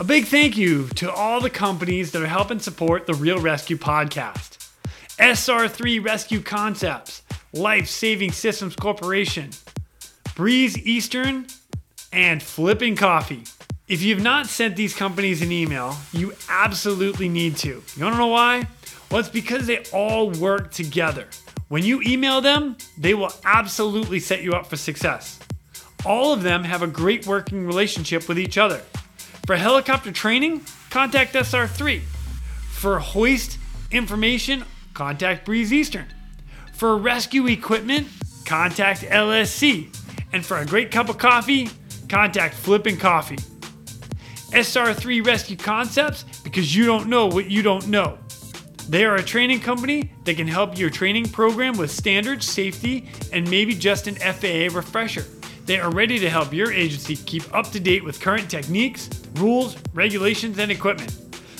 A big thank you to all the companies that are helping support the Real ResQ podcast. SR3 Rescue Concepts, Life Saving Systems Corporation, Breeze Eastern, and Flippin' Coffee. If you've not sent these companies an email, you absolutely need to. You wanna know why? Well, it's because they all work together. When you email them, they will absolutely set you up for success. All of them have a great working relationship with each other. For helicopter training, contact SR3. For hoist information, contact Breeze Eastern. For rescue equipment, contact LSC. And for a great cup of coffee, contact Flippin' Coffee. SR3 Rescue Concepts because you don't know what you don't know. They are a training company that can help your training program with standards, safety, and maybe just an FAA refresher. They are ready to help your agency keep up to date with current techniques, rules, regulations, and equipment.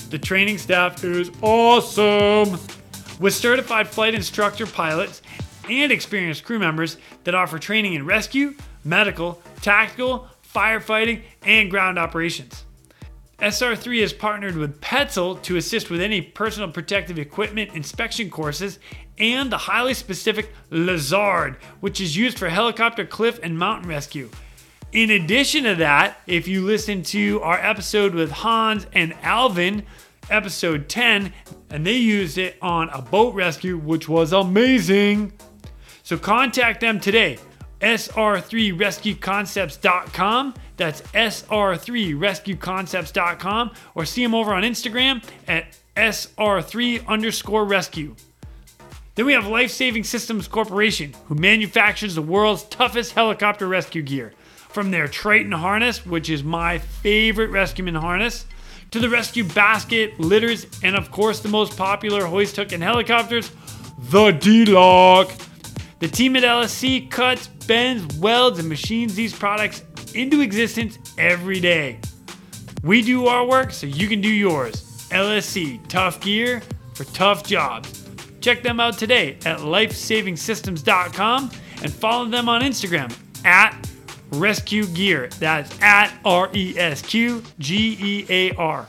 The training staff is awesome! With certified flight instructor pilots and experienced crew members that offer training in rescue, medical, tactical, firefighting, and ground operations. SR3 has partnered with Petzl to assist with any personal protective equipment inspection courses and the highly specific Lazard, which is used for helicopter, cliff, and mountain rescue. In addition to that, if you listen to our episode with Hans and Alvin, episode 10, and they used it on a boat rescue, which was amazing. So contact them today sr3rescueconcepts.com. That's sr3rescueconcepts.com or see them over on Instagram at sr3 underscore rescue. Then we have Life Saving Systems Corporation, who manufactures the world's toughest helicopter rescue gear. From their Triton harness, which is my favorite rescueman harness, to the rescue basket, litters, and of course the most popular hoist hook in helicopters, the D-Lock. The team at LSC cuts, bends, welds, and machines these products into existence every day. We do our work so you can do yours. LSC, tough gear for tough jobs. Check them out today at lifesavingsystems.com and follow them on Instagram at Rescue Gear. That's at R E S Q G E A R.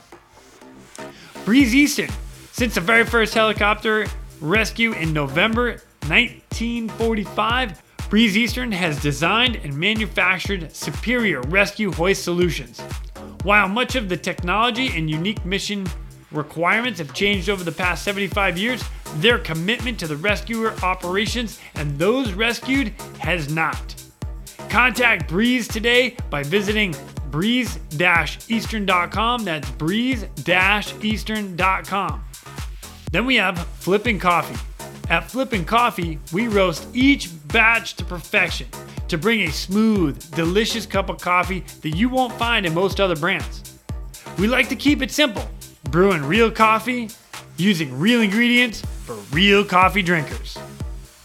Breeze Eastern. Since the very first helicopter rescue in November 1945, Breeze Eastern has designed and manufactured superior rescue hoist solutions. While much of the technology and unique mission requirements have changed over the past 75 years, their commitment to the rescuer operations and those rescued has not. Contact Breeze today by visiting breeze-eastern.com. That's breeze-eastern.com. Then we have Flippin' Coffee. At Flippin' Coffee, we roast each batch to perfection to bring a smooth, delicious cup of coffee that you won't find in most other brands. We like to keep it simple, brewing real coffee, using real ingredients for real coffee drinkers.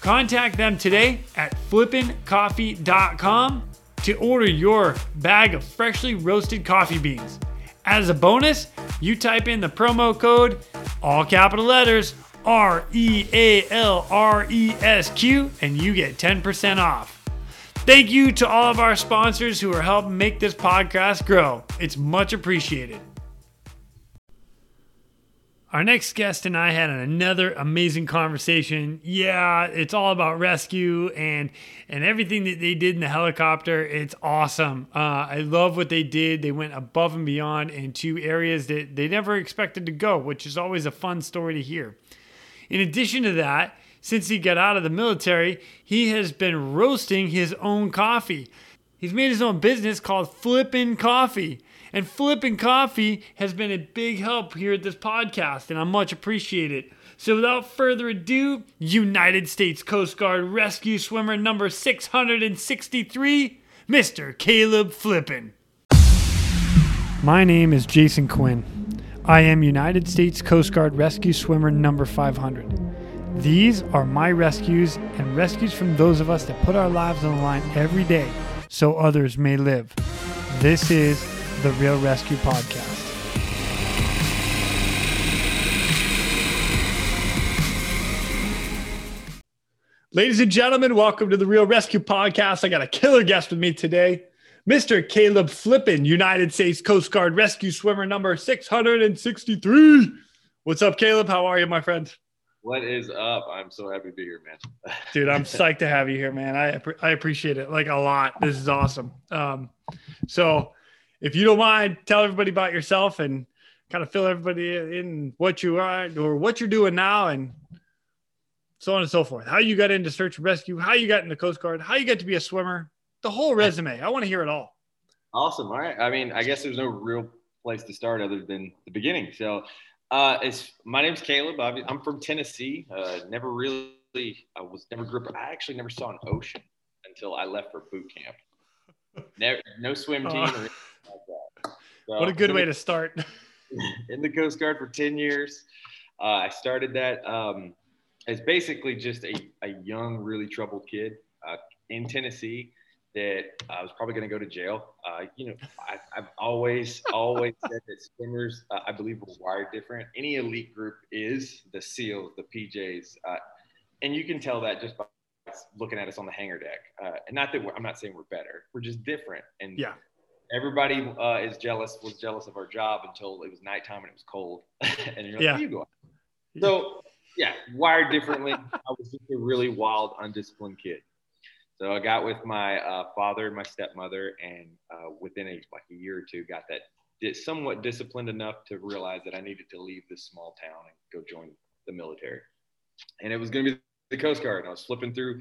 Contact them today at flippincoffee.com to order your bag of freshly roasted coffee beans. As a bonus, you type in the promo code, all capital letters, R E A L R E S Q, and you get 10% off. Thank you to all of our sponsors who are helping make this podcast grow. It's much appreciated. Our next guest and I had another amazing conversation. Yeah, it's all about rescue and and everything that they did in the helicopter. It's awesome. Uh, I love what they did. They went above and beyond into areas that they never expected to go, which is always a fun story to hear. In addition to that, since he got out of the military, he has been roasting his own coffee. He's made his own business called Flippin' Coffee. And Flippin' Coffee has been a big help here at this podcast, and I much appreciate it. So without further ado, United States Coast Guard rescue swimmer number 663, Mr. Caleb Flippin. My name is Jason Quinn. I am United States Coast Guard rescue swimmer number 500. These are my rescues and rescues from those of us that put our lives on the line every day so others may live. This is the Real ResQ Podcast. Ladies and gentlemen, welcome to the Real ResQ Podcast. I got a killer guest with me today. Mr. Caleb Flippin, United States Coast Guard rescue swimmer number 663. What's up, Caleb? How are you, my friend? What is up? I'm so happy to be here, man. Dude, I'm psyched to have you here, man. I I appreciate it like a lot. This is awesome. Um, so if you don't mind, tell everybody about yourself and kind of fill everybody in what you are or what you're doing now and so on and so forth. How you got into search and rescue, how you got into Coast Guard, how you got to be a swimmer, the whole resume. I want to hear it all. Awesome. All right. I mean, I guess there's no real place to start other than the beginning. So, uh, it's my name's Caleb. I'm from Tennessee. Uh, never really, I was never grew up. I actually never saw an ocean until I left for boot camp. Never, no swim team or anything like that. So, what a good way to start. in the Coast Guard for 10 years. Uh, I started that um, as basically just a, a young, really troubled kid uh, in Tennessee that I was probably going to go to jail. Uh, you know, I, have always, always said that swimmers, uh, I believe, are wired different. Any elite group is the SEALs, the PJs. Uh, and you can tell that just by looking at us on the hangar deck. Uh, and not that I'm not saying we're better, we're just different. And yeah everybody uh, is jealous was jealous of our job until it was nighttime and it was cold. And you're like yeah. you going? So yeah wired differently. I was just a really wild undisciplined kid. So i got with my uh, father and my stepmother and uh, within a like a year or two got that somewhat disciplined enough to realize that i needed to leave this small town and go join the military. And it was going to be the coast guard. And i was flipping through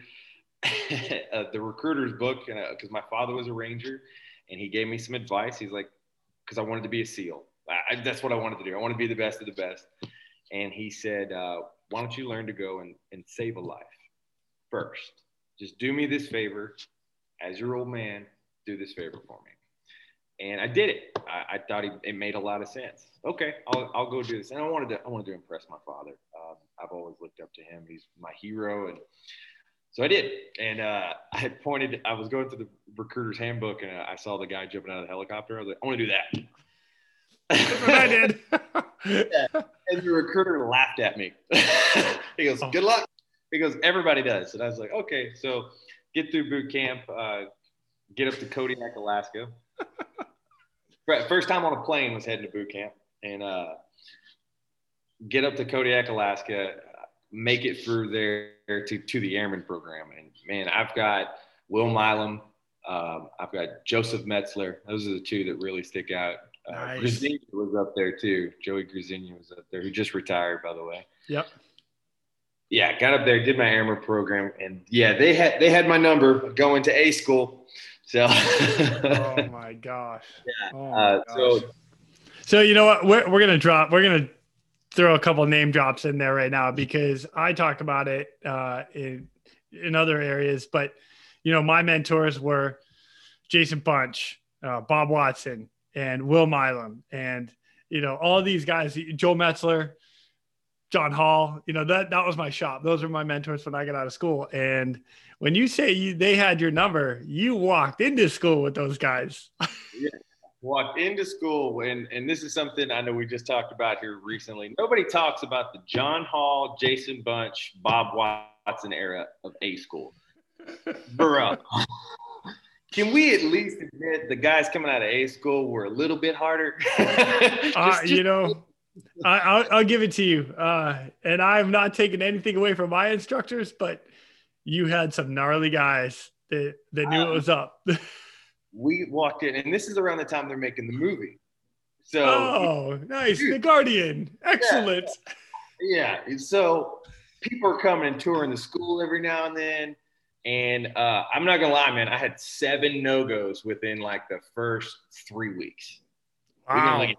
uh, the recruiter's book because my father was a ranger and he gave me some advice. He's like, because I wanted to be a SEAL. I, that's what I wanted to do. I want to be the best of the best. And he said, uh, why don't you learn to go and, and save a life first? Just do me this favor as your old man, do this favor for me. And I did it. I, I thought he, it made a lot of sense. Okay, I'll, I'll go do this. And I wanted to, I wanted to impress my father. Um, I've always looked up to him. He's my hero. And so I did, and uh, I had pointed. I was going through the recruiter's handbook, and I saw the guy jumping out of the helicopter. I was like, I want to do that. That's what I did. yeah. And the recruiter laughed at me. he goes, "Good luck." He goes, "Everybody does." And I was like, "Okay." So get through boot camp, uh, get up to Kodiak, Alaska. First time on a plane was heading to boot camp, and uh, get up to Kodiak, Alaska make it through there to, to the airman program. And man, I've got Will Milam, um, I've got Joseph Metzler. Those are the two that really stick out. Uh, nice. was up there too. Joey Grzinia was up there, who just retired, by the way. Yep. Yeah, got up there, did my airman program, and yeah, they had they had my number going to A school. So. oh my gosh. Yeah. Oh my uh, gosh. So. So you know what? We're, we're gonna drop. We're gonna throw a couple name drops in there right now because I talk about it uh, in in other areas, but you know my mentors were Jason Bunch, uh, Bob Watson, and Will Milam, and you know all these guys, Joe Metzler, John Hall. You know that that was my shop. Those were my mentors when I got out of school. And when you say you, they had your number, you walked into school with those guys. yeah walked into school and and this is something I know we just talked about here recently. Nobody talks about the John Hall, Jason Bunch, Bob Watson era of A school. Bro. Can we at least admit the guys coming out of A school were a little bit harder? just, uh, you know, I, will give it to you. Uh, and I'm not taking anything away from my instructors, but you had some gnarly guys that, that knew um, it was up. we walked in, and this is around the time they're making the movie. So, oh, nice, dude, The Guardian, excellent. Yeah, yeah. so people are coming and touring the school every now and then. And uh, I'm not gonna lie, man, I had seven no goes within like the first three weeks. Wow. Like,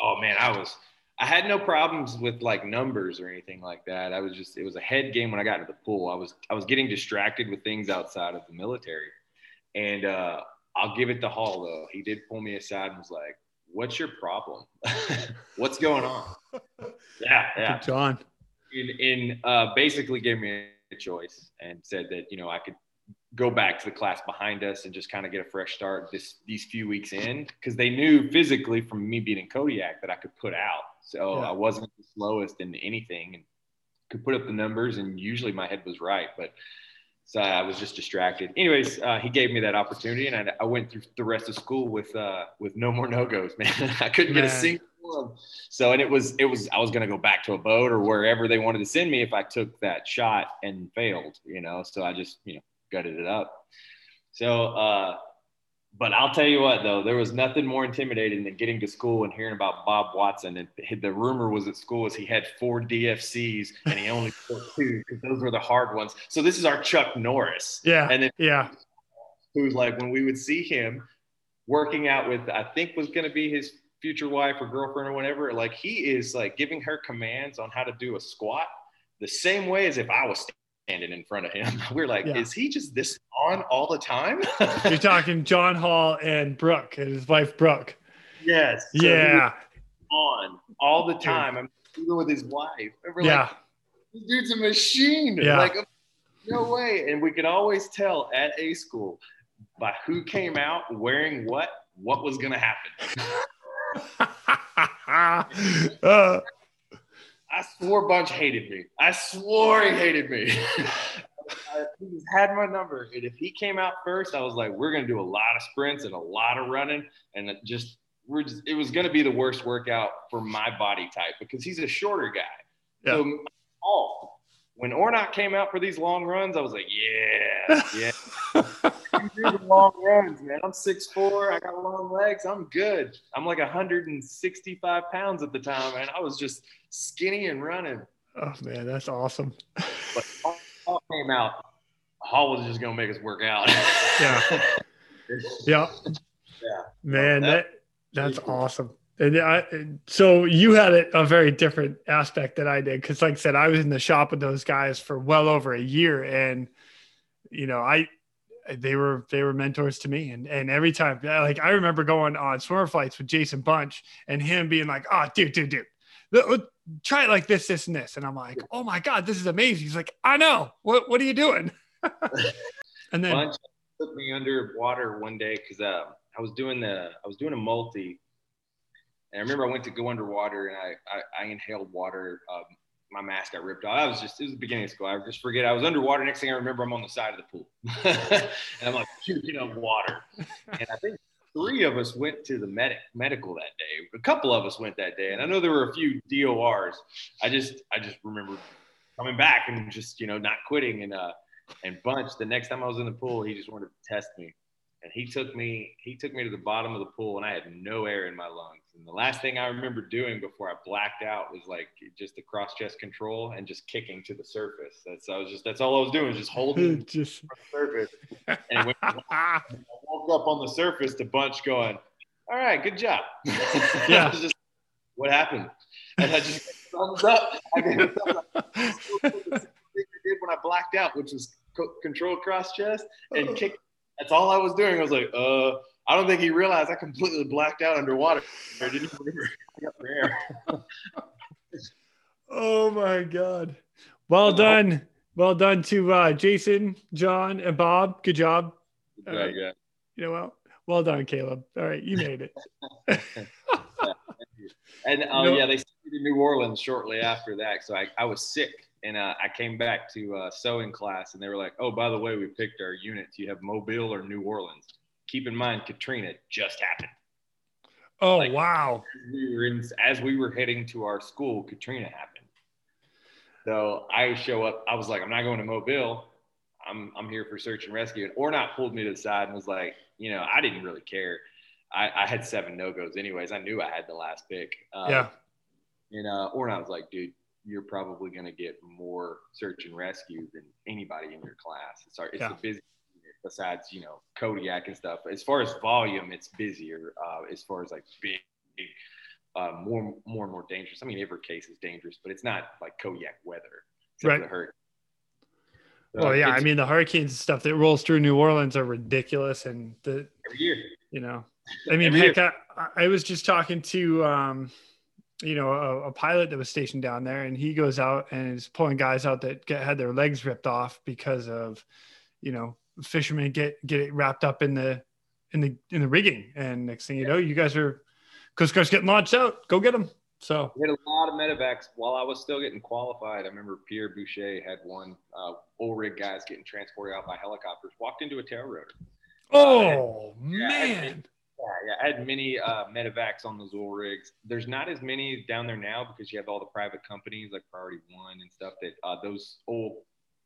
oh man, I was I had no problems with like numbers or anything like that. I was just it was a head game when I got into the pool. I was I was getting distracted with things outside of the military. And uh, I'll give it to Hall though. He did pull me aside and was like, "What's your problem? What's going on?" yeah, yeah. John. In, in uh, basically gave me a choice and said that you know I could go back to the class behind us and just kind of get a fresh start this these few weeks in because they knew physically from me being in Kodiak that I could put out. So yeah. I wasn't the slowest in anything and could put up the numbers and usually my head was right, but so I was just distracted. Anyways, uh, he gave me that opportunity, and I, I, went through the rest of school with uh, with no more no goes. Man, I couldn't man. get a single one. So, and it was it was I was gonna go back to a boat or wherever they wanted to send me if I took that shot and failed. You know, so I just you know gutted it up. So uh, but I'll tell you what, though, there was nothing more intimidating than getting to school and hearing about Bob Watson. And the rumor was at school is he had four DFCs and he only took two because those were the hard ones. So this is our Chuck Norris. Yeah. And then yeah, who's like when we would see him working out with, I think was going to be his future wife or girlfriend or whatever. Like he is like giving her commands on how to do a squat the same way as if I was standing in front of him. We're like, yeah. is he just this on all the time? You're talking John Hall and Brooke and his wife Brooke. Yes. So yeah. On all the time. I'm even with his wife. we're yeah. Like, this dude's a machine. Yeah. Like, no way. And we could always tell at A school by who came out wearing what, what was going to happen. uh, I swore Bunch hated me. I swore he hated me. he had my number. And if he came out first, I was like, we're going to do a lot of sprints and a lot of running. And it just, we're just, it was going to be the worst workout for my body type because he's a shorter guy. Yeah. So, oh, when Ornat came out for these long runs, I was like, yeah, yeah. do the long runs, man. I'm 6'4", I got long legs. I'm good. I'm like 165 pounds at the time, and I was just skinny and running. Oh man, that's awesome. but Hall came out. Hall was just gonna make us work out. yeah. yeah. Yeah. Man, that, that's awesome. And I, so you had a, a very different aspect that I did because, like I said, I was in the shop with those guys for well over a year, and you know, I they were they were mentors to me, and and every time, like I remember going on swimmer flights with Jason Bunch and him being like, "Oh, dude, dude, dude, try it like this, this, and this," and I'm like, "Oh my god, this is amazing." He's like, "I know. What what are you doing?" and then Bunch took me underwater one day because uh, I was doing the I was doing a multi and I remember I went to go underwater and I, I, I inhaled water. Um, my mask got ripped off. I was just, it was the beginning of school. I just forget. I was underwater. Next thing I remember, I'm on the side of the pool. and I'm like puking up water. And I think three of us went to the medic medical that day. A couple of us went that day. And I know there were a few DORs. I just, I just remember coming back and just, you know, not quitting. And, uh, and Bunch, the next time I was in the pool, he just wanted to test me and he took me he took me to the bottom of the pool and i had no air in my lungs. And the last thing i remember doing before i blacked out was like just the cross chest control and just kicking to the surface. That's i was just that's all i was doing just holding just the surface. And when i woke up on the surface the bunch going all right good job. Yeah. Just, what happened? And i just thumbs up. I gave a thumbs up. I did when i blacked out which was control cross chest and kick that's all I was doing. I was like, uh, I don't think he realized I completely blacked out underwater. I didn't remember oh my god! Well done, well done to uh, Jason, John, and Bob. Good job. Yeah, right. yeah. You know, well, well done, Caleb. All right, you made it. yeah, and oh you know, yeah, they sent me to New Orleans shortly after that. So I, I was sick and uh, I came back to uh, sewing class, and they were like, "Oh, by the way, we picked our units. You have Mobile or New Orleans. Keep in mind, Katrina just happened." Oh like, wow! As we, were in, as we were heading to our school, Katrina happened. So I show up. I was like, "I'm not going to Mobile. I'm I'm here for search and rescue." And Ornat pulled me to the side and was like, "You know, I didn't really care. I, I had seven no goes anyways. I knew I had the last pick." Um, yeah. And uh, Ornat was like, "Dude." You're probably going to get more search and rescue than anybody in your class. It's, it's yeah. a busy besides, you know, Kodiak and stuff. As far as volume, it's busier. Uh, as far as like big, big uh, more, more and more dangerous. I mean, every case is dangerous, but it's not like Kodiak weather. Right. So well, yeah, I mean the hurricanes and stuff that rolls through New Orleans are ridiculous, and the every year, you know, I mean, heck, I, I, was just talking to um, you know, a, a, pilot that was stationed down there, and he goes out and is pulling guys out that get, had their legs ripped off because of, you know, fishermen get get it wrapped up in the in the in the rigging, and next thing you know, you guys are Coast Guard's getting launched out. Go get them. So we had a lot of medevacs while I was still getting qualified. I remember Pierre Boucher had one uh, old rig guys getting transported out by helicopters, walked into a tail rotor. Oh yeah, man. Yeah, yeah, I had many uh, medevacs on those oil rigs. There's not as many down there now because you have all the private companies like Priority One and stuff that uh, those old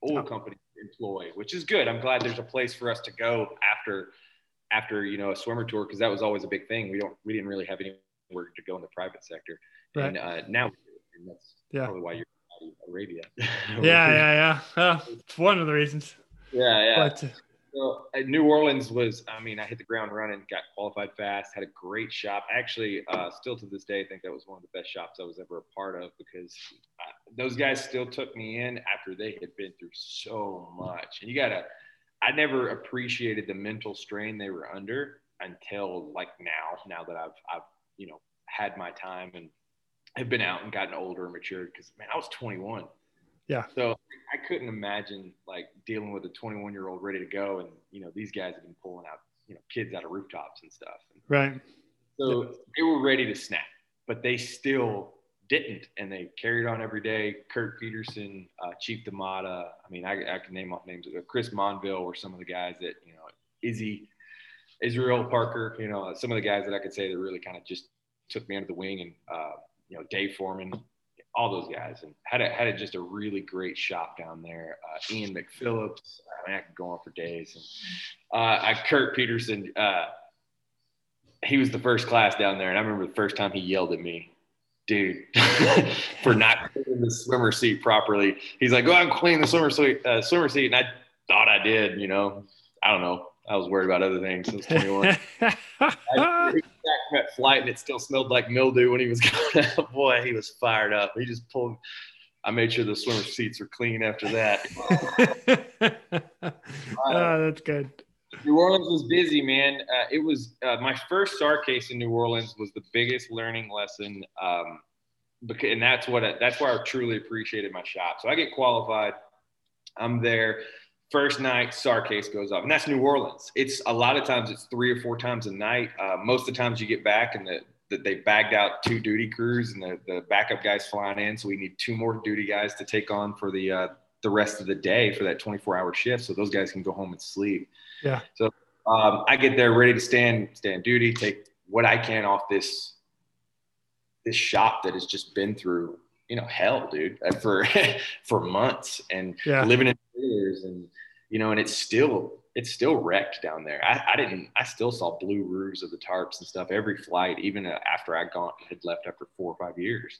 oil companies employ, which is good. I'm glad there's a place for us to go after after you know a swimmer tour because that was always a big thing. We don't we didn't really have anywhere to go in the private sector, right. and uh, now and that's yeah. probably why you're in Arabia. yeah, yeah, yeah. Uh, it's one of the reasons. Yeah, yeah. But, uh, so New Orleans was, I mean, I hit the ground running, got qualified fast, had a great shop. Actually, uh, still to this day, I think that was one of the best shops I was ever a part of because uh, those guys still took me in after they had been through so much. And you got to, I never appreciated the mental strain they were under until like now, now that I've, I've, you know, had my time and have been out and gotten older and matured because man, I was 21 yeah. So I couldn't imagine like dealing with a 21 year old ready to go, and you know these guys have been pulling out you know kids out of rooftops and stuff. Right. So yeah. they were ready to snap, but they still didn't, and they carried on every day. Kurt Peterson, uh, Chief Damata. I mean, I, I can name off names. Chris Monville were some of the guys that you know. Izzy, Israel Parker. You know, some of the guys that I could say that really kind of just took me under the wing, and uh, you know, Dave Foreman all those guys, and had a, had a, just a really great shop down there. Uh, Ian McPhillips, I mean, I could go on for days. And uh, Kurt Peterson, uh, he was the first class down there, and I remember the first time he yelled at me, dude, for not cleaning the swimmer seat properly. He's like, "Go out and clean the swimmer seat," uh, swimmer seat, and I thought I did. You know, I don't know. I was worried about other things. I was 21. I that flight and it still smelled like mildew when he was going out. Boy, he was fired up. He just pulled. I made sure the swimmer seats were clean after that. oh, that's good. New Orleans was busy, man. Uh, it was uh, my first SAR case in New Orleans was the biggest learning lesson, um, because, and that's what I, that's why I truly appreciated my shop. So I get qualified. I'm there first night SAR case goes off. And that's new orleans. It's a lot of times it's three or four times a night. Uh, most of the times you get back and the, the, they bagged out two duty crews and the, the backup guys flying in. So we need two more duty guys to take on for the uh, the rest of the day for that 24 hour shift. So those guys can go home and sleep. Yeah. So um, i get there ready to stand stand duty take what i can off this this shop that has just been through you know hell dude uh, for for months and yeah. living in years and you know and it's still it's still wrecked down there. I, I didn't i still saw blue roofs of the tarps and stuff every flight even uh, after i gone had left after four or five years.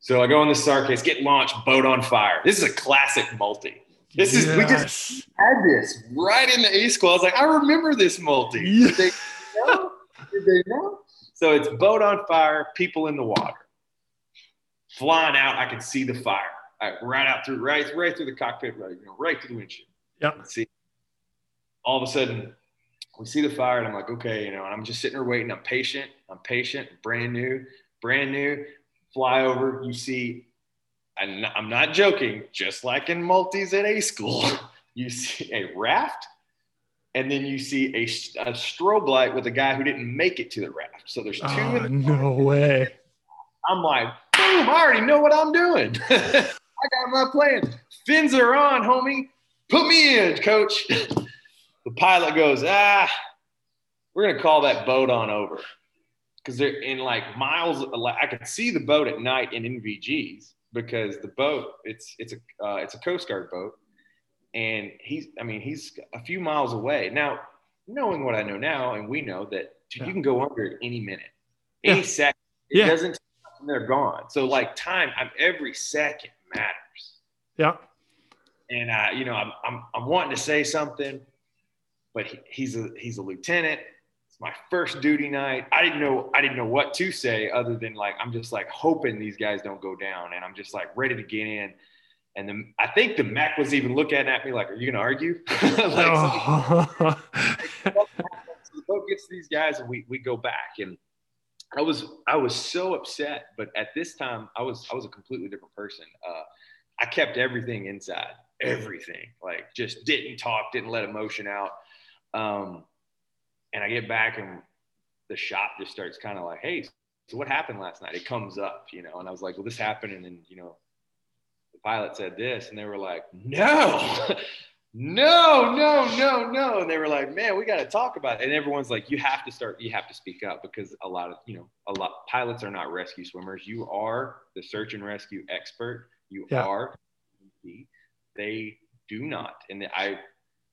So i go on the SAR case get launched boat on fire. This is a classic multi. This is we just had this right in the a school i was like i remember this multi. Did they know? Did they know? So it's boat on fire people in the water flying out i could see the fire right out through right right through the cockpit, right you know, right through the windshield. Yep. See, all of a sudden, we see the fire, and I'm like, okay, you know, and I'm just sitting there waiting. I'm patient. I'm patient. Brand new, brand new. Fly over. You see, and I'm not joking. Just like in multis at A school, you see a raft, and then you see a, a strobe light with a guy who didn't make it to the raft. So there's two. Oh, the no way. I'm like, boom! I already know what I'm doing. I got my plan. Fins are on, homie. Put me in, coach. the pilot goes, ah, we're going to call that boat on over. Because they're in like miles. I could see the boat at night in NVGs because the boat, it's, it's, a, uh, it's a Coast Guard boat. And he's, I mean, he's a few miles away. Now, knowing what I know now, and we know that yeah. you can go under at any minute, any yeah. second. It yeah. doesn't, they're gone. So, like, time, I'm every second matters. Yeah. And I, you know, I'm, I'm, I'm wanting to say something, but he, he's a he's a lieutenant. It's my first duty night. I didn't know I didn't know what to say other than like I'm just like hoping these guys don't go down, and I'm just like ready to get in. And then I think the Mac was even looking at me like, "Are you gonna argue?" like, oh. so the boat gets these guys, and we we go back and I was I was so upset, but at this time I was I was a completely different person. Uh, I kept everything inside, everything. Like just didn't talk, didn't let emotion out. Um, and I get back and the shop just starts kind of like, hey, so what happened last night? It comes up, you know, and I was like, well, this happened. And then, you know, the pilot said this, and they were like, no, no, no, no, no. And they were like, man, we got to talk about it. And everyone's like, you have to start, you have to speak up because a lot of, you know, a lot pilots are not rescue swimmers. You are the search and rescue expert. You yeah. are. They do not. And I,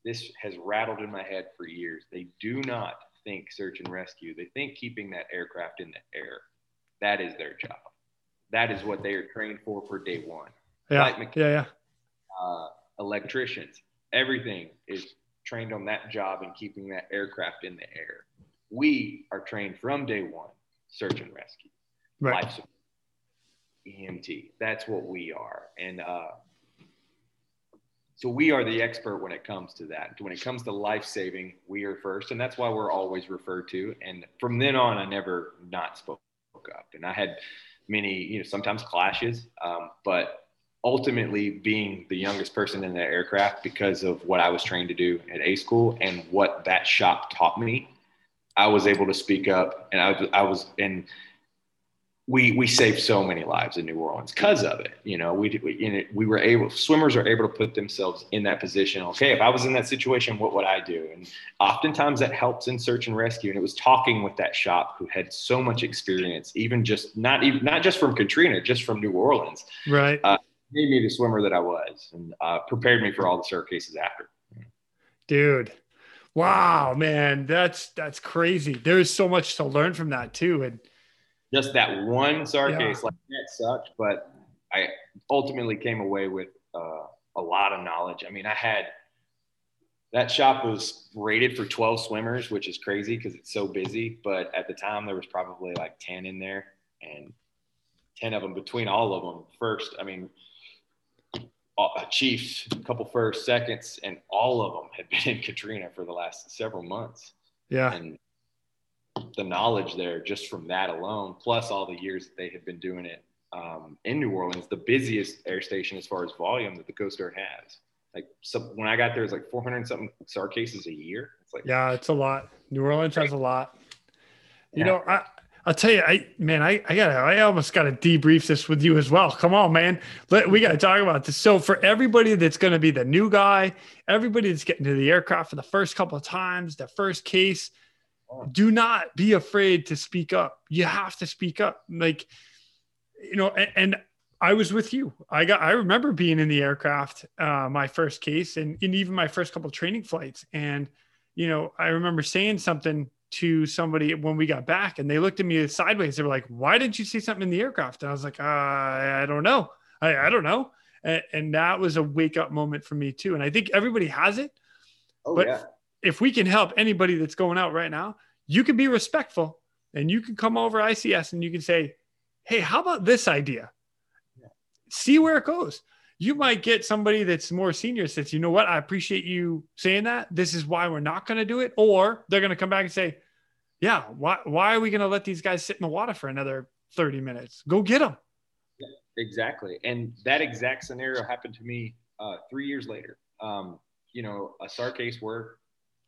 this has rattled in my head for years. They do not think search and rescue. They think keeping that aircraft in the air. That is their job. That is what they are trained for for day one. Yeah. yeah. Yeah. Uh, electricians everything is trained on that job and keeping that aircraft in the air. We are trained from day one, search and rescue, right. life support, EMT. That's what we are. And uh, so we are the expert when it comes to that. When it comes to life saving, we are first. And that's why we're always referred to. And from then on, I never not spoke up. And I had many, you know, sometimes clashes, um, but ultimately being the youngest person in the aircraft because of what I was trained to do at A school and what that shop taught me, I was able to speak up and I was, I was, and we, we saved so many lives in New Orleans because of it. You know, we, we, we were able, swimmers are able to put themselves in that position. Okay. If I was in that situation, what would I do? And oftentimes that helps in search and rescue. And it was talking with that shop who had so much experience, even just not even, not just from Katrina, just from New Orleans. Right. Uh, made me the swimmer that I was and uh, prepared me for all the SAR cases after. Dude, wow, man, that's that's crazy. There's so much to learn from that too, and just that one SAR yeah. case, like that sucked, but I ultimately came away with uh, a lot of knowledge. I mean, I had that shop was rated for 12 swimmers, which is crazy because it's so busy. But at the time, there was probably like 10 in there, and 10 of them between all of them. First, I mean, Chiefs, a couple first, seconds, and all of them had been in Katrina for the last several months. Yeah. And the knowledge there just from that alone, plus all the years that they had been doing it um, in New Orleans, the busiest air station as far as volume that the Coast Guard has. Like so when I got there, it's like 400 something SAR cases a year. It's like yeah, it's a lot. New Orleans has a lot. You yeah. know, I I'll tell you, I man, I I got I almost got to debrief this with you as well. Come on, man, Let, we got to talk about this. So for everybody that's going to be the new guy, everybody that's getting to the aircraft for the first couple of times, the first case, do not be afraid to speak up. You have to speak up, like you know. And, and I was with you. I got. I remember being in the aircraft, uh, my first case, and, and even my first couple training flights, and you know, I remember saying something to somebody when we got back and they looked at me sideways. They were like, why didn't you see something in the aircraft? And I was like, uh, I don't know. I, I don't know. And, and, that was a wake up moment for me too. And I think everybody has it. Oh, but yeah. if we can help anybody that's going out right now, you can be respectful and you can come over ICS and you can say, Hey, how about this idea? Yeah. See where it goes you might get somebody that's more senior says, you know what, I appreciate you saying that. This is why we're not going to do it. Or they're going to come back and say, yeah, why, why are we going to let these guys sit in the water for another 30 minutes? Go get them. Exactly. And that exact scenario happened to me uh, three years later. Um, you know, a SAR case where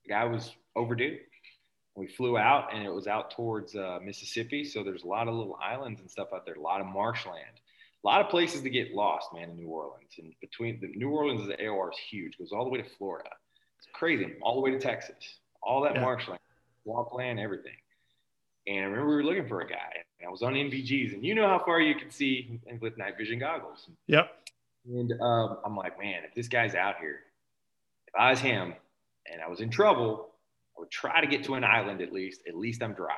the guy was overdue. We flew out and it was out towards uh, Mississippi. So there's a lot of little islands and stuff out there, a lot of marshland a lot of places to get lost, man, in New Orleans. And between the New Orleans, the AOR is huge, goes all the way to Florida. It's crazy, all the way to Texas, all that yeah. marshland, swampland, everything. And I remember we were looking for a guy, and I was on NVGs, and you know how far you can see with night vision goggles. Yep. And um, I'm like, man, if this guy's out here, if I was him, and I was in trouble, I would try to get to an island at least. At least I'm dry.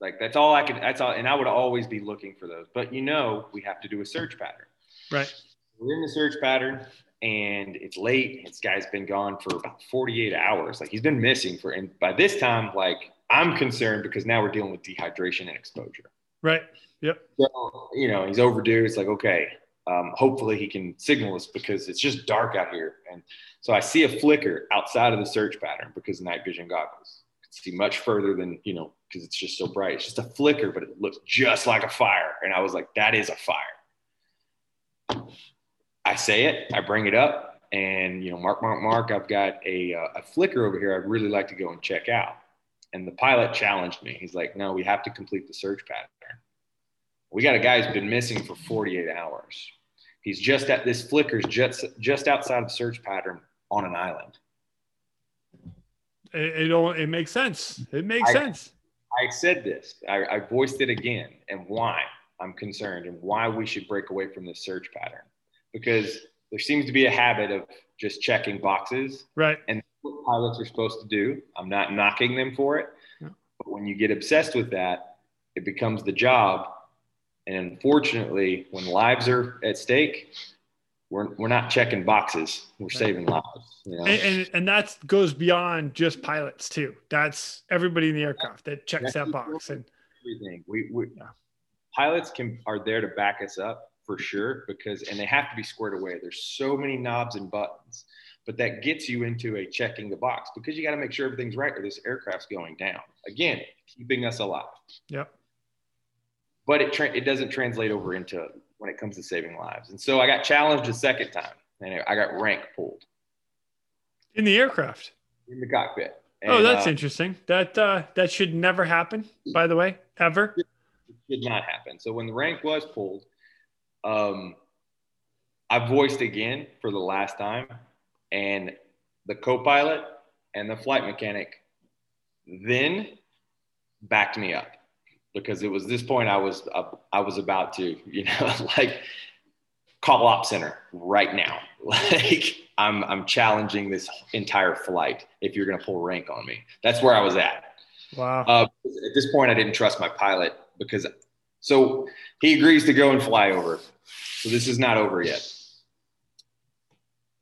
Like that's all I could. That's all, and I would always be looking for those. But you know, we have to do a search pattern. Right. We're in the search pattern, and it's late. This guy's been gone for about 48 hours. Like he's been missing for. And by this time, like I'm concerned because now we're dealing with dehydration and exposure. Right. Yep. So you know he's overdue. It's like okay, um, hopefully he can signal us because it's just dark out here. And so I see a flicker outside of the search pattern because night vision goggles can see much further than you know because it's just so bright. It's just a flicker, but it looks just like a fire. And I was like, that is a fire. I say it, I bring it up, and you know, Mark, Mark, Mark, I've got a, uh, a flicker over here. I'd really like to go and check out. And the pilot challenged me. He's like, no, we have to complete the search pattern. We got a guy who's been missing for 48 hours. He's just at this flickers just just outside of the search pattern on an island. It, it, it makes sense. It makes I, sense. I said this. I, I voiced it again, and why I'm concerned, and why we should break away from this search pattern, because there seems to be a habit of just checking boxes, right? And what pilots are supposed to do. I'm not knocking them for it, yeah. but when you get obsessed with that, it becomes the job. And unfortunately, when lives are at stake, we're, we're not checking boxes. We're saving lives. You know? and, and, and that goes beyond just pilots too. That's everybody in the aircraft that checks that box. And everything we, we yeah. pilots can are there to back us up for sure because and they have to be squared away. There's so many knobs and buttons, but that gets you into a checking the box because you got to make sure everything's right or this aircraft's going down. Again, keeping us alive. Yep. But it tra- it doesn't translate over into when it comes to saving lives. And so I got challenged a second time and I got rank pulled. In the aircraft? In the cockpit. Oh, and, oh, that's uh, interesting. That uh, that should never happen, by the way, ever. It did not happen. So when the rank was pulled, um, I voiced again for the last time, and the co-pilot and the flight mechanic then backed me up because it was this point I was uh, I was about to you know like call op center right now. Like I'm I'm challenging this entire flight if you're gonna pull rank on me. That's where I was at. Wow. Uh, at this point I didn't trust my pilot because so he agrees to go and fly over. So this is not over yet.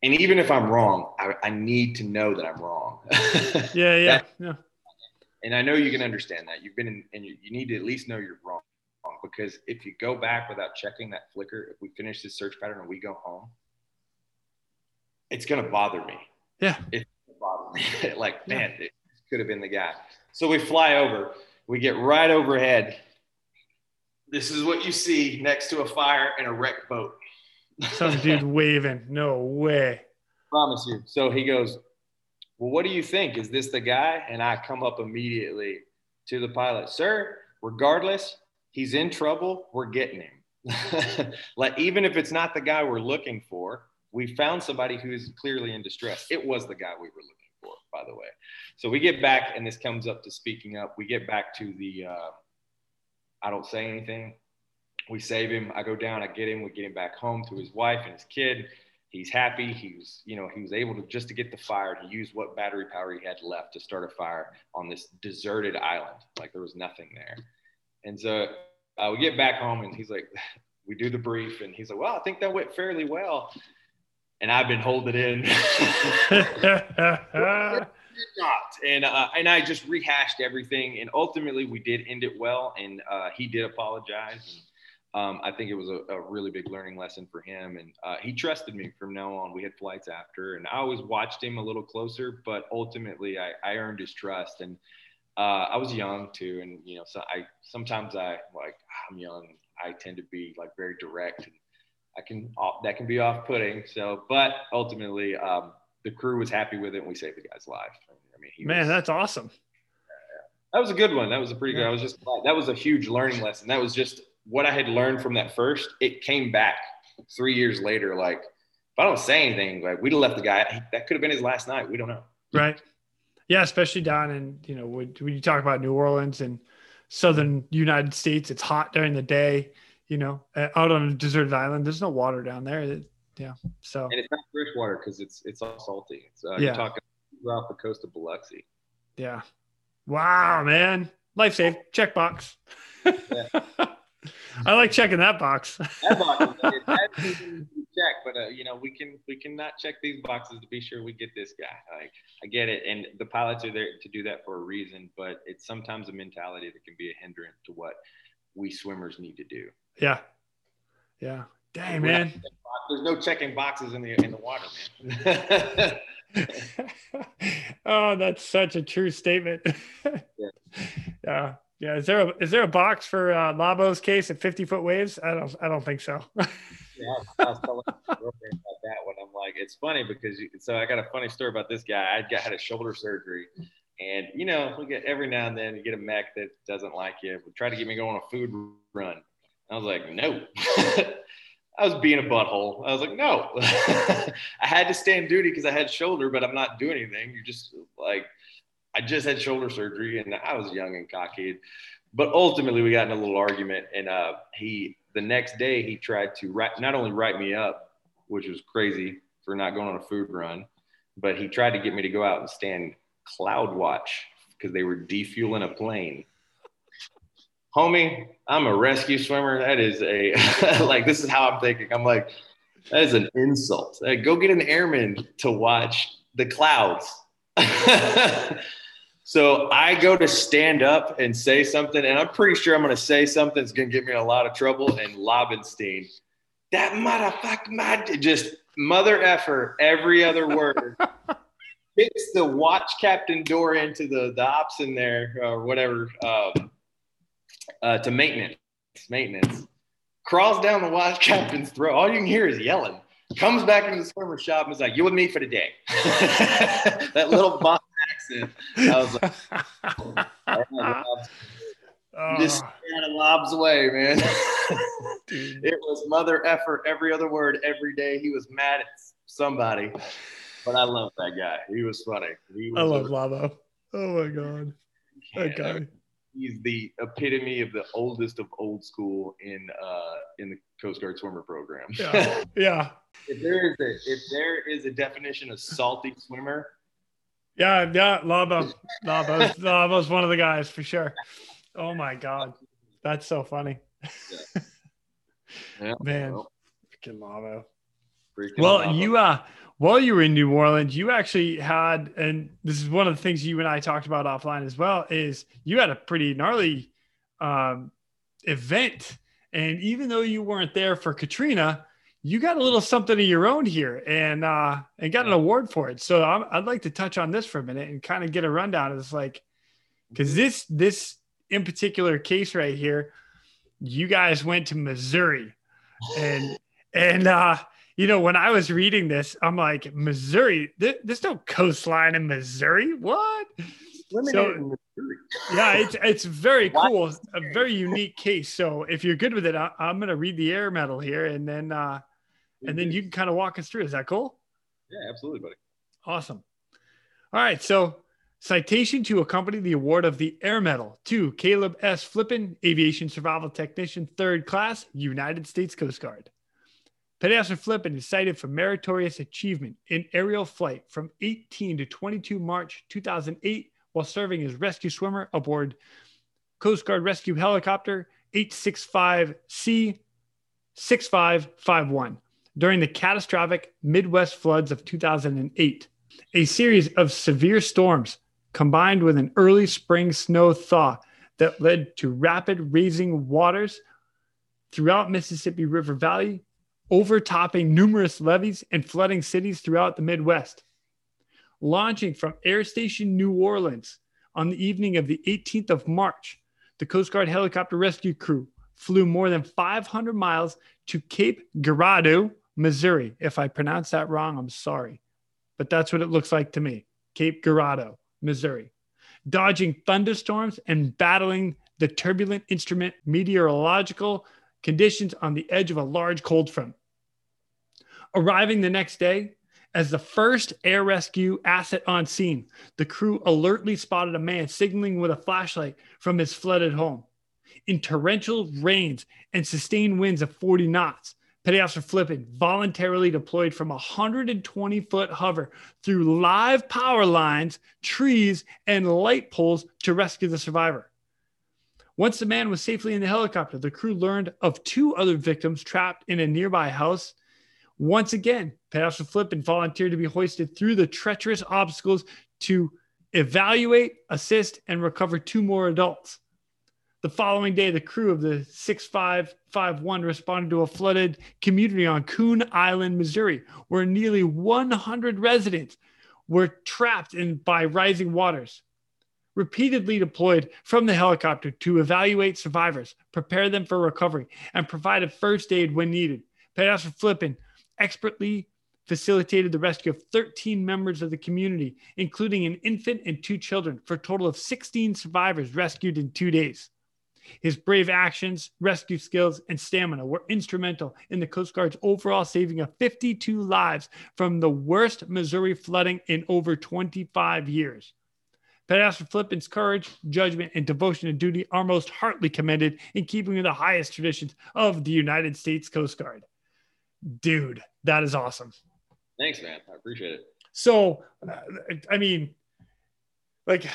And even if I'm wrong I, I need to know that I'm wrong. Yeah yeah yeah and I know you can understand that. You've been in, and you, you need to at least know you're wrong. Because if you go back without checking that flicker, if we finish this search pattern and we go home, it's gonna bother me. Yeah, it's gonna bother me. like, man, it could have been the guy. So we fly over. We get right overhead. This is what you see next to a fire and a wrecked boat. Some dude waving. No way. Promise you. So he goes, well, what do you think? Is this the guy? And I come up immediately to the pilot, sir, regardless, he's in trouble. We're getting him. like, even if it's not the guy we're looking for, we found somebody who is clearly in distress. It was the guy we were looking for, by the way. So we get back, and this comes up to speaking up. We get back to the, uh, I don't say anything. We save him. I go down, I get him. We get him back home to his wife and his kid he's happy. He was, you know, he was able to just to get the fire to use what battery power he had left to start a fire on this deserted island. Like there was nothing there. And so uh, we get back home and he's like, we do the brief and he's like, well, I think that went fairly well. And I've been holding in. not. And uh, and I just rehashed everything, and ultimately we did end it well, and uh, he did apologize um, I think it was a, a, really big learning lesson for him. And uh, he trusted me from now on. We had flights after, and I always watched him a little closer, but ultimately I, I earned his trust. And uh, I was young too. And, you know, so I sometimes I like, I'm young. I tend to be like very direct and I can, that can be off putting. So, but ultimately, um, the crew was happy with it and we saved the guy's life. I mean, man, was, that's awesome. That was a good one. That was a pretty good. I was just that was a huge learning lesson. That was just what I had learned from that first, it came back three years later. Like, if I don't say anything, like we'd have left the guy. That could have been his last night. We don't know. Right. Yeah, especially down in you know when, when you talk about New Orleans and southern United States, it's hot during the day. You know, out on a deserted island, there's no water down there. Yeah. So. And it's not fresh water because it's it's all salty. It's, uh, yeah. You're talking off the coast of Biloxi. Yeah. Wow, man. Life safe. Check box. Yeah. I like checking that box. that box check, but uh, you know we can we cannot check these boxes to be sure we get this guy. Like I get it, and the pilots are there to do that for a reason, but it's sometimes a mentality that can be a hindrance to what we swimmers need to do. Yeah, yeah. Dang man, there's no checking boxes in the in the water, man. oh, that's such a true statement. yeah. yeah. Yeah, is there a is there a box for uh, Labo's case at 50 foot waves? I don't I don't think so. yeah, I was telling about that one. I'm like, it's funny because you, so I got a funny story about this guy. I got had a shoulder surgery, and you know we get every now and then you get a mech that doesn't like you. We try to get me going on a food run, I was like, no. I was being a butthole. I was like, no. I had to stand duty because I had shoulder, but I'm not doing anything. You're just like, I just had shoulder surgery and I was young and cocky. But ultimately, we got in a little argument, and uh, he the next day he tried to write, not only write me up, which was crazy for not going on a food run, but he tried to get me to go out and stand cloud watch because they were defueling a plane. Homie, I'm a rescue swimmer. That is a like this is how I'm thinking. I'm like, that is an insult. Like, go get an airman to watch the clouds. So I go to stand up and say something, and I'm pretty sure I'm going to say something that's going to get me in a lot of trouble. And Lobenstein, that motherfucker, my just mother effer every other word. Hits the watch captain door into the the ops in there or whatever um, uh, to maintenance. Maintenance crawls down the watch captain's throat. All you can hear is yelling. Comes back into the swimmer shop and is like, "You with me for the day?" that little boss accent. I was like, oh. just out of lobs away, man. it was mother effort every other word every day. He was mad at somebody, but I love that guy. He was funny. He was I love Lavo. Oh my god, that guy. He's the epitome of the oldest of old school in uh, in the Coast Guard swimmer program. Yeah, yeah. if there is a if there is a definition of salty swimmer, yeah, yeah, Labo. Labo's, Labo's one of the guys for sure. Oh my God. That's so funny. Yeah. yeah Man, well, freaking Labo. Freaking well, you, uh, while you were in New Orleans, you actually had, and this is one of the things you and I talked about offline as well, is you had a pretty gnarly um, event. And even though you weren't there for Katrina, you got a little something of your own here and uh and got an award for it. So i would like to touch on this for a minute and kind of get a rundown. Of this like because this this in particular case right here you guys went to missouri. And and uh you know when i was reading this i'm like missouri? Th- there's no coastline in missouri? What? So, yeah, it's it's very cool, a very unique case. So if you're good with it, I, am going to read the air medal here, and then uh, and then you can kind of walk us through. Is that cool? Yeah, absolutely, buddy. Awesome. All right. So, citation to accompany the award of the Air Medal to Caleb S. Flippin, Aviation Survival Technician, third class, United States Coast Guard. Petty Officer Flippin is cited for meritorious achievement in aerial flight from 18 to 22 March 2008 while serving as rescue swimmer aboard Coast Guard Rescue Helicopter 865C 6551 during the catastrophic Midwest floods of 2008. A series of severe storms combined with an early spring snow thaw that led to rapid raising waters throughout Mississippi River Valley, overtopping numerous levees and flooding cities throughout the Midwest. Launching from Air Station New Orleans on the evening of the 18th of March, the Coast Guard helicopter rescue crew flew more than 500 miles to Cape Girardeau, Missouri. If I pronounce that wrong, I'm sorry. But that's what it looks like to me Cape Girardeau, Missouri. Dodging thunderstorms and battling the turbulent instrument meteorological conditions on the edge of a large cold front. Arriving the next day, as the first air rescue asset on scene, the crew alertly spotted a man signaling with a flashlight from his flooded home. In torrential rains and sustained winds of 40 knots, Petty Officer Flippin voluntarily deployed from a 120 foot hover through live power lines, trees, and light poles to rescue the survivor. Once the man was safely in the helicopter, the crew learned of two other victims trapped in a nearby house. Once again, Petty Officer Flippin volunteered to be hoisted through the treacherous obstacles to evaluate, assist, and recover two more adults. The following day, the crew of the 6551 responded to a flooded community on Coon Island, Missouri, where nearly 100 residents were trapped in by rising waters. Repeatedly deployed from the helicopter to evaluate survivors, prepare them for recovery, and provide first aid when needed. Petty Flippin expertly facilitated the rescue of 13 members of the community, including an infant and two children, for a total of 16 survivors rescued in two days. His brave actions, rescue skills, and stamina were instrumental in the Coast Guard's overall saving of 52 lives from the worst Missouri flooding in over 25 years. Petmaster Flippin's courage, judgment, and devotion to duty are most heartily commended in keeping with the highest traditions of the United States Coast Guard. Dude, that is awesome. Thanks, man. I appreciate it. So, uh, I mean, like,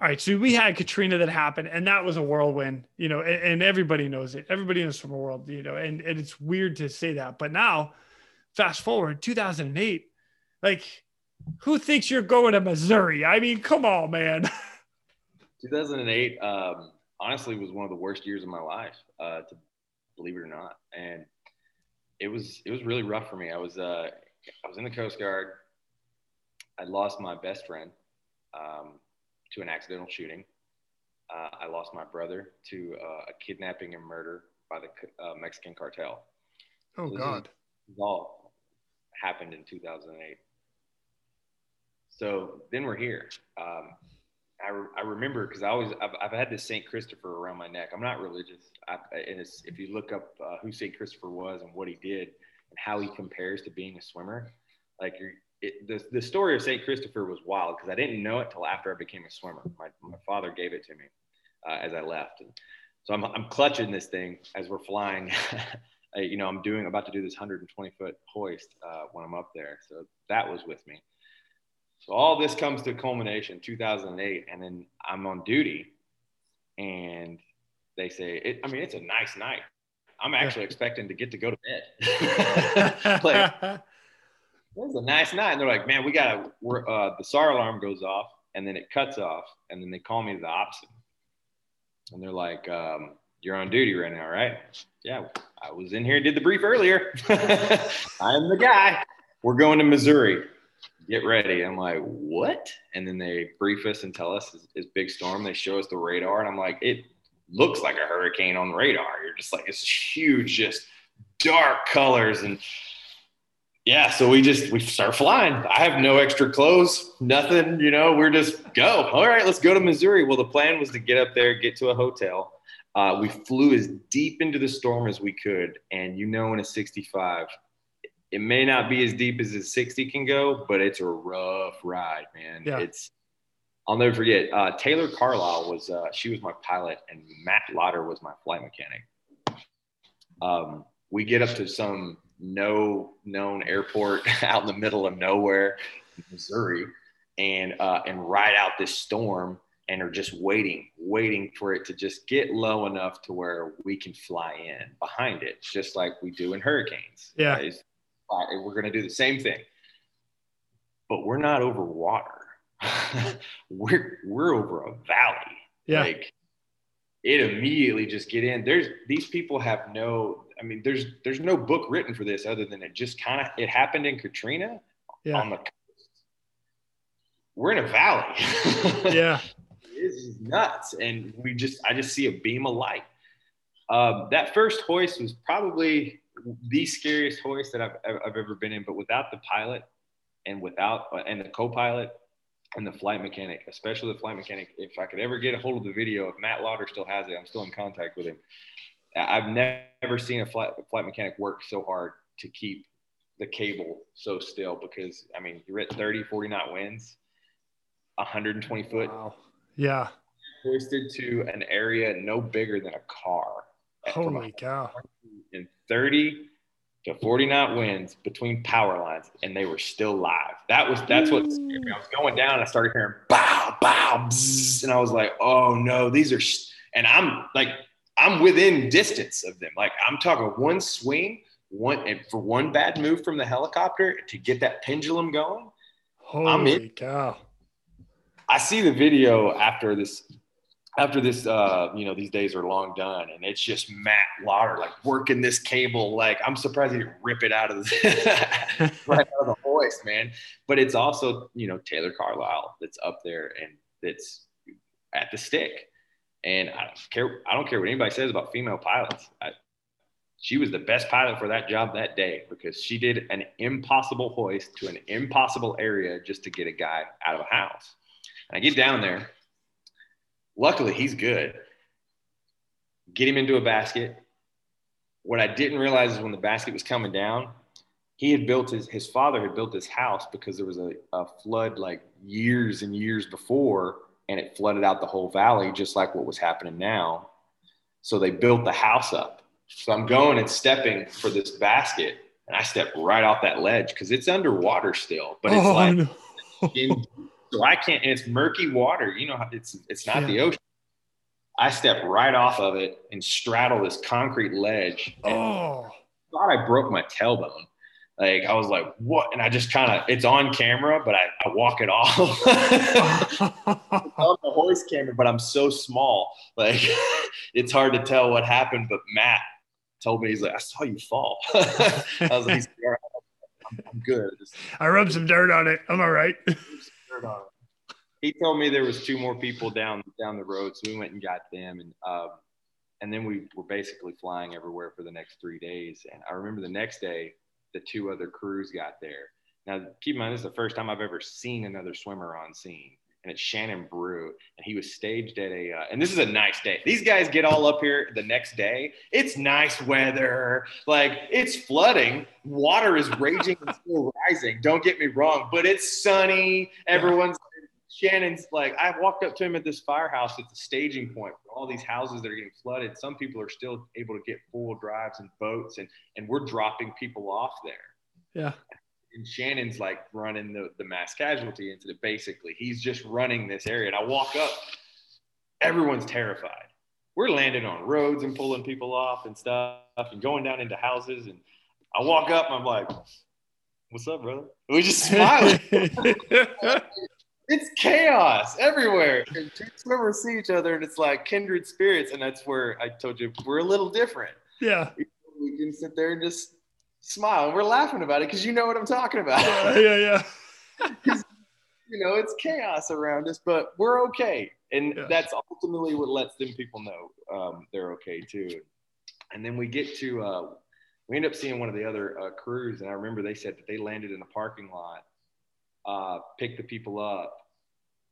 all right, so we had Katrina that happened, and that was a whirlwind, you know, and, and everybody knows it. Everybody knows from the world, you know, and, and it's weird to say that. But now, fast forward 2008, like, who thinks you're going to Missouri? I mean, come on, man. 2008, um, honestly, was one of the worst years of my life, uh, to believe it or not. And it was it was really rough for me. I was uh, I was in the Coast Guard. I lost my best friend um, to an accidental shooting. Uh, I lost my brother to uh, a kidnapping and murder by the uh, Mexican cartel. Oh so God! This all happened in 2008. So then we're here. Um, I, re- I remember because I always I've, I've, had this Saint Christopher around my neck. I'm not religious, I, and if you look up uh, who Saint Christopher was and what he did and how he compares to being a swimmer, like it, the the story of Saint Christopher was wild because I didn't know it till after I became a swimmer. My my father gave it to me uh, as I left, and so I'm I'm clutching this thing as we're flying. I, you know, I'm doing about to do this 120 foot hoist uh, when I'm up there, so that was with me. So all this comes to culmination 2008, and then I'm on duty, and they say, it, I mean, it's a nice night. I'm actually expecting to get to go to bed. like, was a nice night. And they're like, man, we got to, uh, the SAR alarm goes off and then it cuts off. And then they call me to the opposite. And they're like, um, you're on duty right now, right? Yeah, I was in here and did the brief earlier. I'm the guy. We're going to Missouri get ready. I'm like, what? And then they brief us and tell us it's, big storm. They show us the radar, and I'm like, it looks like a hurricane on radar. You're just like, it's huge, just dark colors and yeah, so we just we start flying. I have no extra clothes, nothing, you know, we're just go. All right, let's go to Missouri. Well, the plan was to get up there, get to a hotel. Uh, we flew as deep into the storm as we could, and you know, in a 65, it may not be as deep as a 60 can go, but it's a rough ride, man. Yeah. It's I'll never forget. Uh, Taylor Carlisle was uh, she was my pilot, and Matt Lauder was my flight mechanic. Um, we get up to some no known airport out in the middle of nowhere, Missouri, and uh, and ride out this storm, and are just waiting, waiting for it to just get low enough to where we can fly in behind it, just like we do in hurricanes. Yeah, we're going to do the same thing, but we're not over water. we're we're over a valley. Yeah. Like it immediately just get in. There's these people have no. I mean, there's there's no book written for this other than it just kind of it happened in Katrina yeah. on the coast. We're in a valley. yeah. This is nuts, and we just I just see a beam of light. Um, that first hoist was probably the scariest hoist that I've, I've ever been in, but without the pilot and without and the co-pilot and the flight mechanic, especially the flight mechanic, if I could ever get a hold of the video, if Matt Lauder still has it, I'm still in contact with him. I've never seen a flight, flight mechanic work so hard to keep the cable so still because I mean, you're at 30, 40 knot winds, 120 foot. Wow. Yeah. Hoisted to an area no bigger than a car. Holy cow. In 30 to 40 knot winds between power lines, and they were still live. That was that's what scared me. I was going down, I started hearing bow, bow, bzz, and I was like, oh no, these are, sh-. and I'm like, I'm within distance of them. Like I'm talking one swing, one and for one bad move from the helicopter to get that pendulum going. Holy I'm in. cow. I see the video after this after this, uh, you know, these days are long done, and it's just Matt Lauder like working this cable. Like I'm surprised he didn't rip it out of the right out of the hoist, man. But it's also, you know, Taylor Carlisle that's up there and that's at the stick. And I don't care. I don't care what anybody says about female pilots. I, she was the best pilot for that job that day because she did an impossible hoist to an impossible area just to get a guy out of a house. And I get down there luckily he's good. get him into a basket. What I didn't realize is when the basket was coming down, he had built his his father had built this house because there was a, a flood like years and years before, and it flooded out the whole valley, just like what was happening now. So they built the house up. So I'm going and stepping for this basket, and I step right off that ledge because it's underwater still, but it's Oh, like no. in, so I can't, and it's murky water. You know, it's it's not Yeah. the ocean. I step right off of it and straddle this concrete ledge. And Oh. thought I broke my tailbone. Like I was like, what? And I just kind of, it's on camera, but I, I walk it off. It's on the hoist camera, but I'm so small. Like it's hard to tell what happened. But Matt told me, he's like, I saw you fall. I was like, he's, I'm, I'm good. Just I rubbed some dirt on it. I'm all right. dirt. He told me there was two more people down down the road, so we went and got them, and um, and then we were basically flying everywhere for the next three days. And I remember the next day, the two other crews got there. Now, keep in mind, this is the first time I've ever seen another swimmer on scene, and it's Shannon Brew, and he was staged at a. Uh, and this is a nice day. These guys get all up here the next day. It's nice weather, like it's flooding, water is raging and still rising. Don't get me wrong, but it's sunny. Everyone's Shannon's like, I walked up to him at this firehouse at the staging point for all these houses that are getting flooded. Some people are still able to get full drives and boats, and and we're dropping people off there. Yeah. And Shannon's like running the, the mass casualty incident. Basically, he's just running this area. And I walk up, everyone's terrified. We're landing on roads and pulling people off and stuff, and going down into houses. And I walk up, and I'm like, "What's up, brother?" And we just smile. it's chaos everywhere. And two swimmers see each other, and it's like kindred spirits. And that's where I told you we're a little different. yeah. We can sit there and just smile. We're laughing about it because you know what I'm talking about. Yeah. Yeah. Yeah. you know, it's chaos around us, but we're okay. And Yeah. that's ultimately what lets them people know um, they're okay too. And then we get to, uh, we end up seeing one of the other uh, crews, and I remember they said that they landed in the parking lot, uh, picked the people up,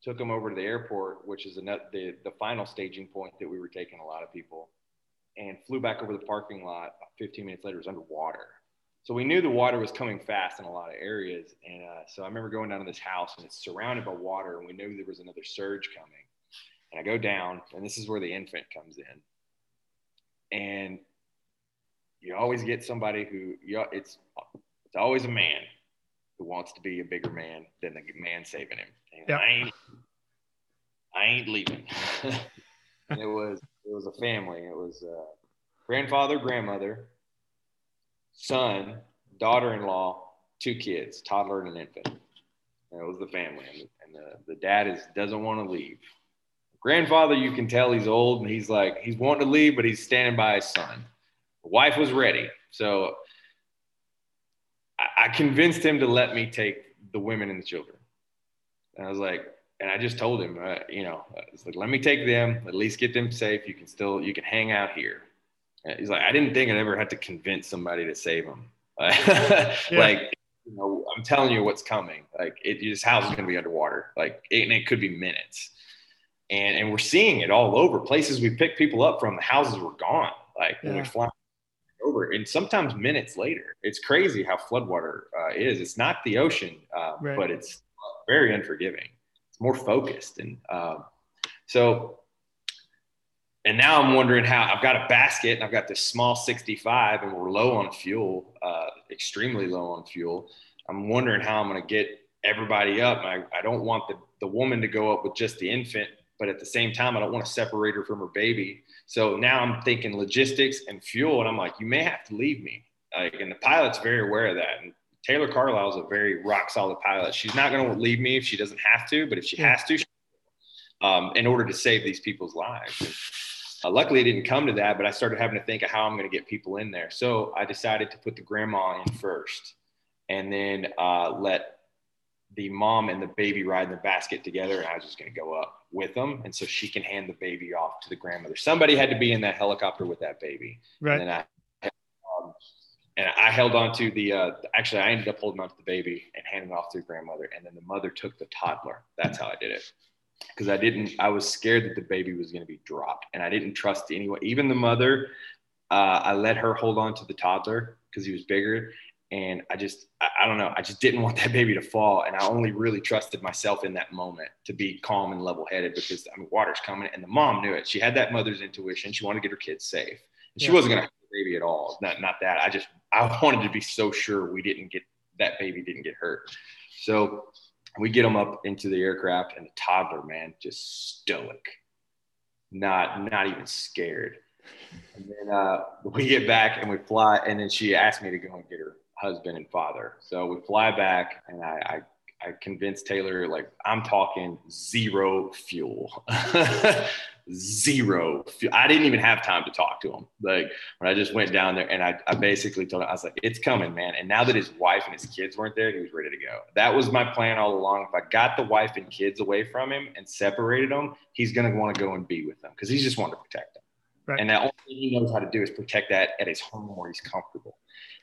took them over to the airport, which is another, the, the final staging point that we were taking a lot of people, and flew back over the parking lot. 15 minutes later, it was underwater. So we knew the water was coming fast in a lot of areas. And uh, so I remember going down to this house and it's surrounded by water, and we knew there was another surge coming. And I go down, and this is where the infant comes in. And you always get somebody who you, it's it's always a man who wants to be a bigger man than the man saving him. And Yeah. I ain't I ain't leaving. it was it was a family. It was uh, grandfather, grandmother, son, daughter-in-law, two kids, toddler and an infant. And it was the family, and, and the, the dad is doesn't want to leave. Grandfather, you can tell he's old, and he's like he's wanting to leave, but he's standing by his son. The wife was ready, so I, I convinced him to let me take the women and the children. And I was like, and I just told him, uh, you know, it's like, let me take them, at least get them safe. You can still, you can hang out here. And he's like, I didn't think I'd ever have to convince somebody to save them. Like, you know, I'm telling you what's coming. Like, it, this house is going to be underwater. Like, it, and it could be minutes. And, and we're seeing it all over. Places we picked people up from, the houses were gone. Like, when we Yeah. fly over, and sometimes minutes later. It's crazy how floodwater uh, is. It's not the ocean, uh, Right. but it's very unforgiving. More focused, and um, so. And now I'm wondering how I've got a basket and I've got this small 65 and we're low on fuel, uh, extremely low on fuel. I'm wondering how I'm going to get everybody up. I, I don't want the, the woman to go up with just the infant, but at the same time, I don't want to separate her from her baby. So now I'm thinking logistics and fuel. And I'm like, you may have to leave me. Like, and the pilot's very aware of that. And Taylor Carlisle is a very rock solid pilot. She's not going to leave me if she doesn't have to, but if she Yeah. has to, she, um, in order to save these people's lives. And, uh, luckily, it didn't come to that, but I started having to think of how I'm going to get people in there. So I decided to put the grandma in first, and then uh, let the mom and the baby ride in the basket together. And I was just going to go up with them, and so she can hand the baby off to the grandmother. Somebody had to be in that helicopter with that baby, Right. and then I. And I held on to the, uh, actually, I ended up holding on to the baby and handing it off to the grandmother. And then the mother took the toddler. That's how I did it. because I didn't. I was scared that the baby was going to be dropped, and I didn't trust anyone, even the mother. Uh, I let her hold on to the toddler because he was bigger, and I just I, I, don't know. I just didn't want that baby to fall, and I only really trusted myself in that moment to be calm and level headed because I mean water's coming, and the mom knew it. She had that mother's intuition. She wanted to get her kids safe. And she yeah. wasn't going to have the baby at all. Not not that. I just I wanted to be so sure we didn't get that baby didn't get hurt. So we get them up into the aircraft, and the toddler, man, just stoic, not not even scared. And then uh, we get back and we fly, and then she asked me to go and get her husband and father. So we fly back, and I, I, I convinced Taylor like I'm talking zero fuel. zero. fuel. I didn't even have time to talk to him. Like when I just went down there and I, I basically told him, I was like, it's coming, man. And now that his wife and his kids weren't there, he was ready to go. That was my plan all along. If I got the wife and kids away from him and separated them, he's going to want to go and be with them because he's just wanting to protect them. Right. And the only thing he knows how to do is protect that at his home where he's comfortable.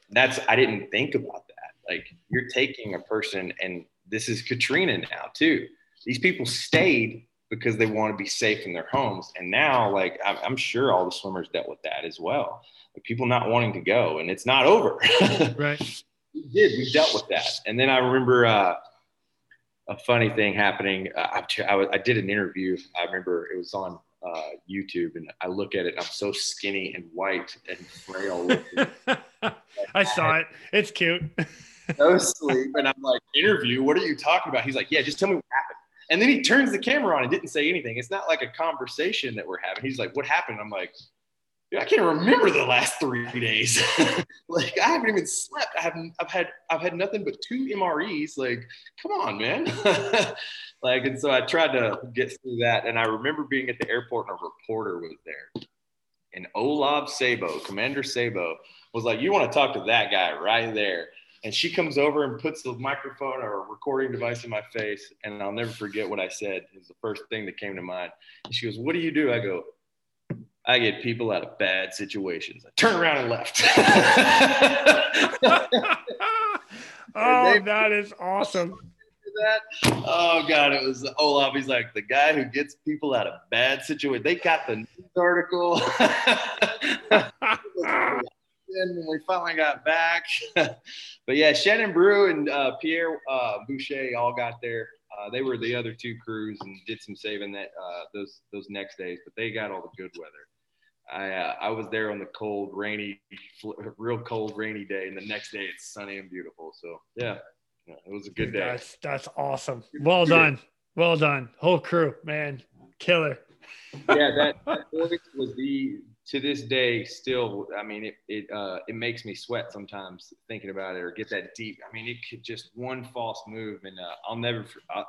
And that's, I didn't think about that. Like you're taking a person and this is Katrina now too. These people stayed because they want to be safe in their homes. And now, like, I'm sure all the swimmers dealt with that as well. Like, people not wanting to go, and it's not over. right. We did. We dealt with that. And then I remember uh, a funny thing happening. Uh, I, I, I, did an interview. I remember it was on uh, YouTube, and I look at it. I'm so skinny and white and frail. I saw it. It's cute. no sleep, and I'm like, interview. What are you talking about? He's like, yeah, just tell me what happened. And then he turns the camera on and didn't say anything. It's not like a conversation that we're having. He's like, "What happened?" I'm like, I can't remember the last three days. like I haven't even slept. I haven't. I've had. I've had nothing but two MREs. Like, come on, man. like, and so I tried to get through that. And I remember being at the airport and a reporter was there, and Olav Sabo, Commander Sabo, was like, "You want to talk to that guy right there?" And she comes over and puts the microphone or recording device in my face. And I'll never forget what I said. It was the first thing that came to mind. And she goes, What do you do? I go, I get people out of bad situations. I turn around and left. oh, that is awesome. That. Oh God, it was Olaf. He's like the guy who gets people out of bad situations. They got the news article. when we finally got back. but yeah, Shannon Brew and uh, Pierre uh, Boucher all got there. Uh, they were the other two crews and did some saving that uh, those those next days, but they got all the good weather. I uh, I was there on the cold, rainy, real cold, rainy day, and the next day it's sunny and beautiful. So yeah, yeah it was a good day. That's that's awesome. Well done, well done, whole crew, man, killer. yeah, that, that was the to this day still i mean it it uh, it makes me sweat sometimes thinking about it or get that deep i mean it could just one false move and uh, i'll never uh,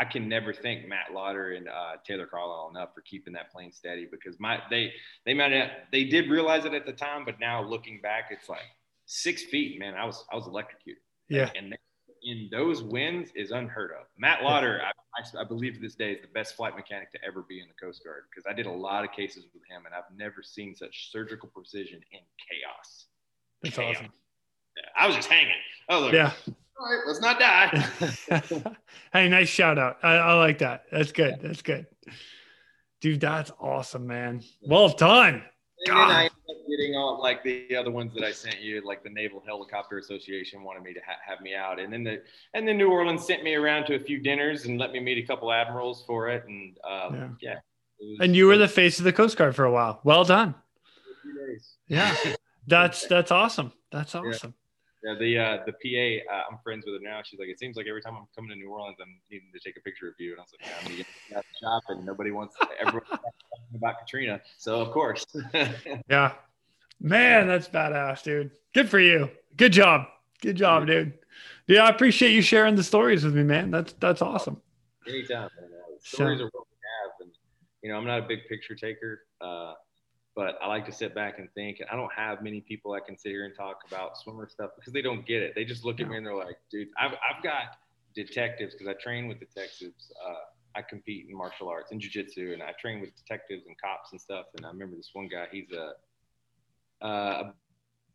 i can never thank matt lauder and uh, taylor carlisle enough for keeping that plane steady because my they they might have, they did realize it at the time but now looking back it's like six feet man i was i was electrocuted. Yeah. And they, in those wins is unheard of. Matt Lauder, I, I, I, believe to this day, is the best flight mechanic to ever be in the Coast Guard because I did a lot of cases with him, and I've never seen such surgical precision in chaos. That's chaos. awesome. Yeah, I was just hanging. Oh, look. Yeah. All right, let's not die. hey, nice shout out. I, I like that. That's good. That's good. Dude, that's awesome, man. Well done. And then I ended up getting on like the other ones that I sent you, like the Naval Helicopter Association wanted me to ha- have me out, and then the and then New Orleans sent me around to a few dinners and let me meet a couple admirals for it, and um, yeah. yeah was, and you were the face of the Coast Guard for a while. Well done. Yeah, that's that's awesome. That's awesome. Yeah, the uh, the PA, uh, I'm friends with her now. She's like, it seems like every time I'm coming to New Orleans, I'm needing to take a picture of you. And I was like, yeah, I'm gonna get the shop, and nobody wants everyone about Katrina, so of course. yeah, man, that's badass, dude. Good for you. Good job. Good job, dude. Yeah, I appreciate you sharing the stories with me, man. That's that's awesome. Anytime, man. Stories so, are what we have, and you know, I'm not a big picture taker. Uh, but I like to sit back and think. I don't have many people I can sit here and talk about swimmer stuff because they don't get it. They just look at me and they're like, dude, I've, I've got detectives because I train with detectives. Uh, I compete in martial arts and jujitsu, and I train with detectives and cops and stuff. And I remember this one guy, he's a, uh,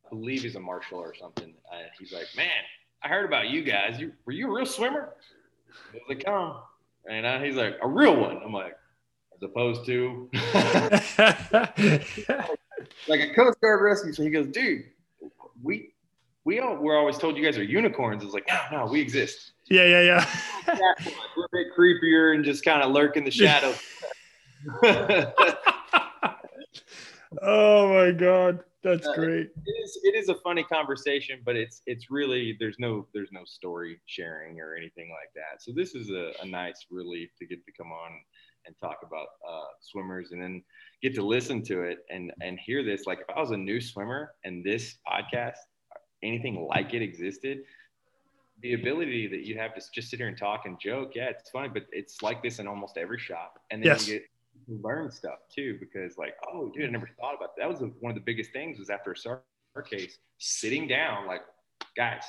I believe he's a marshal or something. Uh, he's like, man, I heard about you guys. You, were you a real swimmer? I was like, come. And I, he's like, a real one. I'm like, as opposed to like a Coast Guard rescue. So he goes, dude, we we all we're always told you guys are unicorns. It's like, no, no, we exist. Yeah, yeah, yeah. we're a bit creepier and just kind of lurk in the shadows. oh my god, that's Uh, great. it is it is a funny conversation, but it's it's really there's no there's no story sharing or anything like that. So this is a, a nice relief to get to come on and talk about uh, swimmers and then get to listen to it and and hear this. Like if I was a new swimmer and this podcast, anything like it existed, the ability that you have to just sit here and talk and joke, yeah, it's funny, but it's like this in almost every shop. And then Yes. you get you learn stuff too because like, oh, dude, I never thought about that. That was one of the biggest things was after a SAR case, sitting down, like, guys,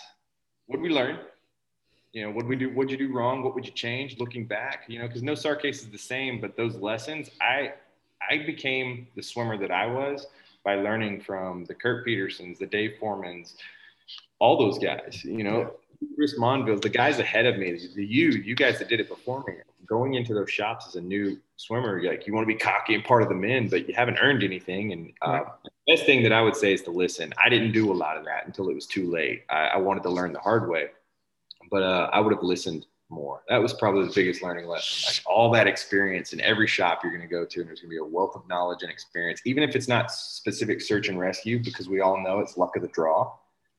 what did we learn? You know, what we do? What'd you do wrong? What would you change? Looking back, you know, because no SAR case is the same, but those lessons, I, I became the swimmer that I was by learning from the Kurt Petersons, the Dave Foremans, all those guys. You know, Chris Monville, the guys ahead of me, the you, you guys that did it before me. Going into those shops as a new swimmer, you're like you want to be cocky and part of the men, but you haven't earned anything. And uh, the best thing that I would say is to listen. I didn't do a lot of that until it was too late. I, I wanted to learn the hard way, but uh, I would have listened more. That was probably the biggest learning lesson. Like all that experience in every shop you're going to go to, and there's going to be a wealth of knowledge and experience, even if it's not specific search and rescue, because we all know it's luck of the draw.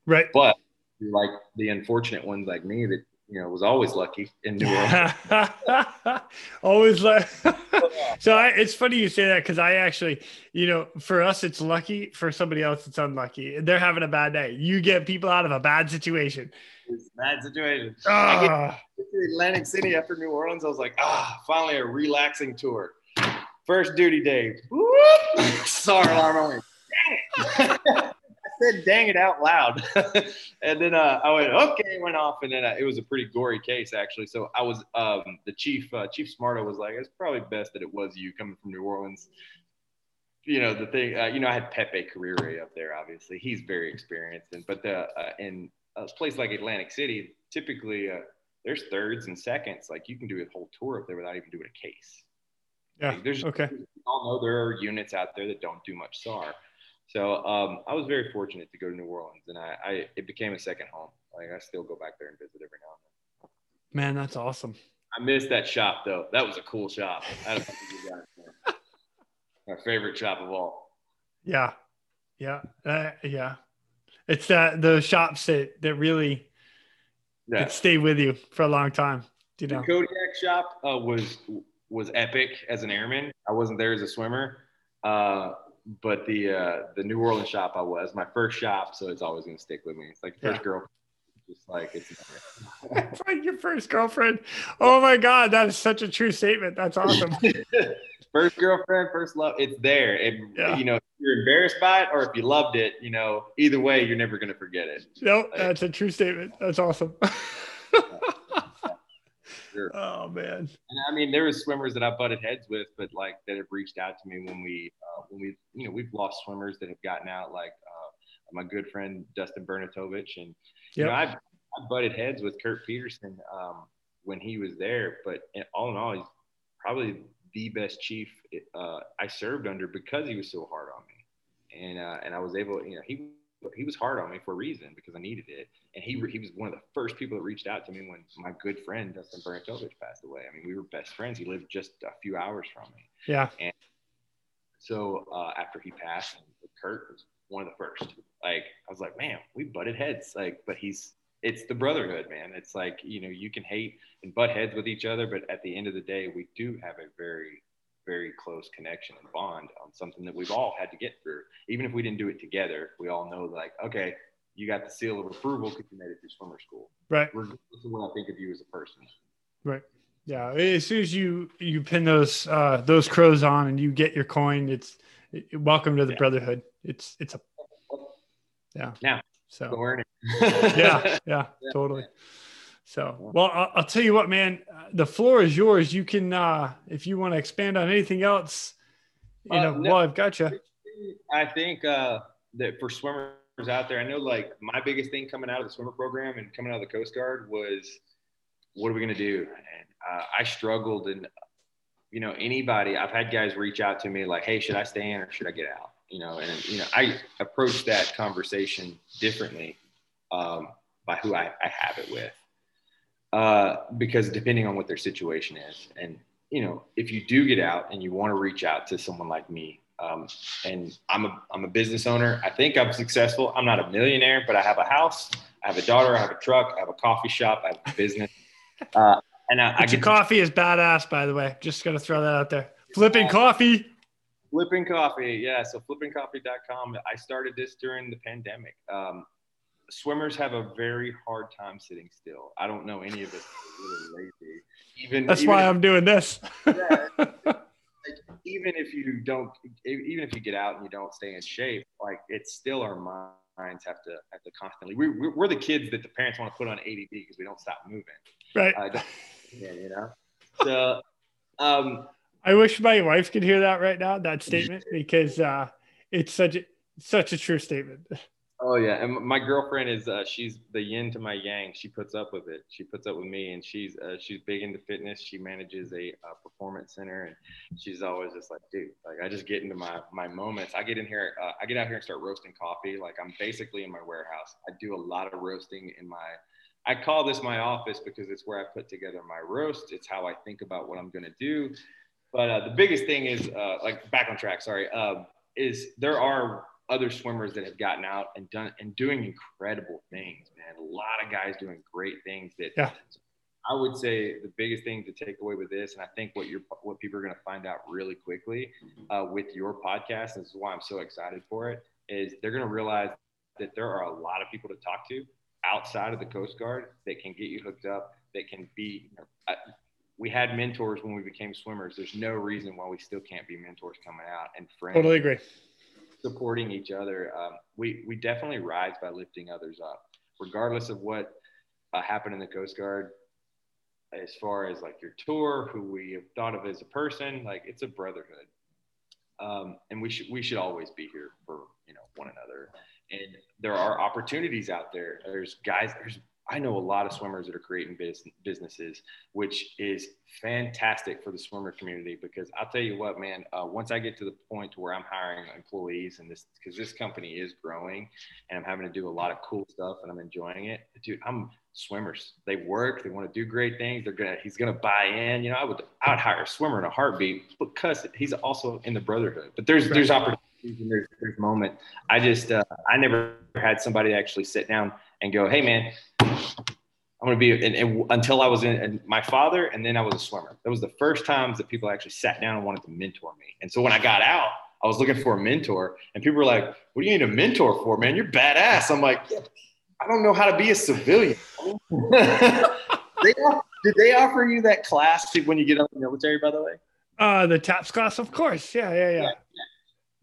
Right. But like the unfortunate ones like me that you know was always lucky in New Orleans. Always like so. I, it's funny you say that because I actually, you know, for us it's lucky. For somebody else it's unlucky. They're having a bad day. You get people out of a bad situation. It's a bad situation. I get Ah, to Atlantic City after New Orleans. I was like, ah, finally a relaxing tour. First duty day. Whoop! Sorry, alarm. I dang it. Said, dang it out loud. and then uh, I went, okay, went off. And then uh, it was a pretty gory case, actually. So I was, um, the chief, uh, Chief Smarto was like, it's probably best that it was you coming from New Orleans. You know, the thing, uh, you know, I had Pepe Carrere up there, obviously. He's very experienced. And, but the, uh, in a place like Atlantic City, typically, uh, there's thirds and seconds. Like you can do a whole tour up there without even doing a case. yeah. Like, there's Okay. we all know there are units out there that don't do much SAR. So um, I was very fortunate to go to New Orleans, and I, I it became a second home. Like I still go back there and visit every now and then. Man, that's awesome. I missed that shop though. That was a cool shop. I had a bunch of good guys. My favorite shop of all. Yeah. Yeah. Uh, yeah. It's that those shops that that really Yeah. that stay with you for a long time. You The know. Kodiak shop uh, was was epic as an airman. I wasn't there as a swimmer, uh, but the uh, the New Orleans shop I was my first shop, so it's always gonna stick with me. It's like first Yeah. girl, just like it's. It's like your first girlfriend. Oh my God, that is such a true statement. That's awesome. first girlfriend, first love. It's there. And Yeah. you know, if you're embarrassed by it or if you loved it, you know, either way, you're never gonna forget it. no, that's a true statement. That's awesome. Sure. oh man. And I mean, there was swimmers that I butted heads with, but like that have reached out to me when we, uh, when we, you know, we've lost swimmers that have gotten out, like uh, my good friend Dustin Bernatovich, and you Yep. know, I've I butted heads with Kurt Peterson um, when he was there, but all in all, he's probably the best chief uh, I served under because he was so hard on me, and uh, and I was able, you know, he he was hard on me for a reason because I needed it, and he he was one of the first people that reached out to me when my good friend Dustin Bernatovich passed away. I mean, we were best friends. He lived just a few hours from me. Yeah. And So uh, after he passed, Kurt was one of the first. Like I was like, man, we butted heads. Like, but he's it's the brotherhood, man. It's like you know you can hate and butt heads with each other, but at the end of the day, we do have a very very close connection and bond on something that we've all had to get through. Even if we didn't do it together, we all know like, okay, you got the seal of approval because you made it through swimmer school. Right. Regardless of what I think of you as a person. Right. Yeah. As soon as you you pin those uh those crows on and you get your coin, it's it, welcome to the Yeah. brotherhood. It's it's a yeah. Yeah. So it. yeah, yeah, totally. So, well, I'll, I'll tell you what, man. uh, The floor is yours. You can, uh, if you want to expand on anything else, you Uh, know. no. well, I've got you. I think uh, that for swimmers out there, I know like my biggest thing coming out of the swimmer program and coming out of the Coast Guard was what are we going to do? And uh, I struggled and, you know, anybody, I've had guys reach out to me like, Hey, should I stay in or should I get out? You know, and, you know, I approach that conversation differently um, by who I, I have it with. Uh, because depending on what their situation is. And, you know, if you do get out and you want to reach out to someone like me, um, and I'm a, I'm a business owner. I think I'm successful. I'm not a millionaire, but I have a house, I have a daughter, I have a truck, I have a coffee shop, I have a business. Uh, and I, I your coffee is badass, by the way. Just gonna throw that out there. Flippin' Coffee. Flippin' Coffee, yeah. So flippincoffee.com. I started this during the pandemic. Um, swimmers have a very hard time sitting still. I don't know any of us really lazy. Even that's even why if, I'm doing this. yeah, like, even if you don't, even if you get out and you don't stay in shape, like it's still our minds have to have to constantly. We, we're the kids that the parents want to put on ADD because we don't stop moving. Right. Uh, yeah, you know. So, um, I wish my wife could hear that right now. That statement because uh, it's such a such a true statement. Oh yeah, and my girlfriend is uh, she's the yin to my yang. She puts up with it. She puts up with me, and she's uh, she's big into fitness. She manages a, a, performance center, and she's always just like, dude, like I just get into my my moments. I get in here, uh, I get out here and start roasting coffee. Like I'm basically in my warehouse. I do a lot of roasting in my. I call this my office because it's where I put together my roast. It's how I think about what I'm gonna do. But uh, the biggest thing is uh, like back on track. Sorry, um, is there are other swimmers that have gotten out and done and doing incredible things, man. A lot of guys doing great things that yeah. I would say the biggest thing to take away with this, and I think what you're what people are going to find out really quickly uh, with your podcast, and this is why I'm so excited for it, is they're going to realize that there are a lot of people to talk to outside of the Coast Guard that can get you hooked up, that can be. You know, uh, we had mentors when we became swimmers. There's no reason why we still can't be mentors coming out and friends. Totally agree supporting each other. Um, we we definitely rise by lifting others up, regardless of what uh, happened in the Coast Guard. As far as like your tour, who we have thought of as a person, like it's a brotherhood, um, and we should we should always be here for you know one another. And there are opportunities out there. There's guys. There's I know a lot of swimmers that are creating businesses, which is fantastic for the swimmer community because I'll tell you what, man, uh, once I get to the point to where I'm hiring employees and this, because this company is growing and I'm having to do a lot of cool stuff and I'm enjoying it, dude, I'm swimmers. They work, they want to do great things. They're gonna, he's gonna buy in. You know, I would, I would hire a swimmer in a heartbeat because he's also in the brotherhood. But there's, there's opportunities and there's, there's moment. I just, uh, I never had somebody actually sit down and go, hey man, I'm going to be, and, and, until I was in and my father, and then I was a swimmer. That was the first times that people actually sat down and wanted to mentor me. And so when I got out, I was looking for a mentor, and people were like, "What do you need a mentor for, man? You're badass." I'm like, I don't know how to be a civilian. they, did they offer you that class when you get out of the military? By the way, uh, the TAPS class, of course. Yeah, yeah, yeah. yeah.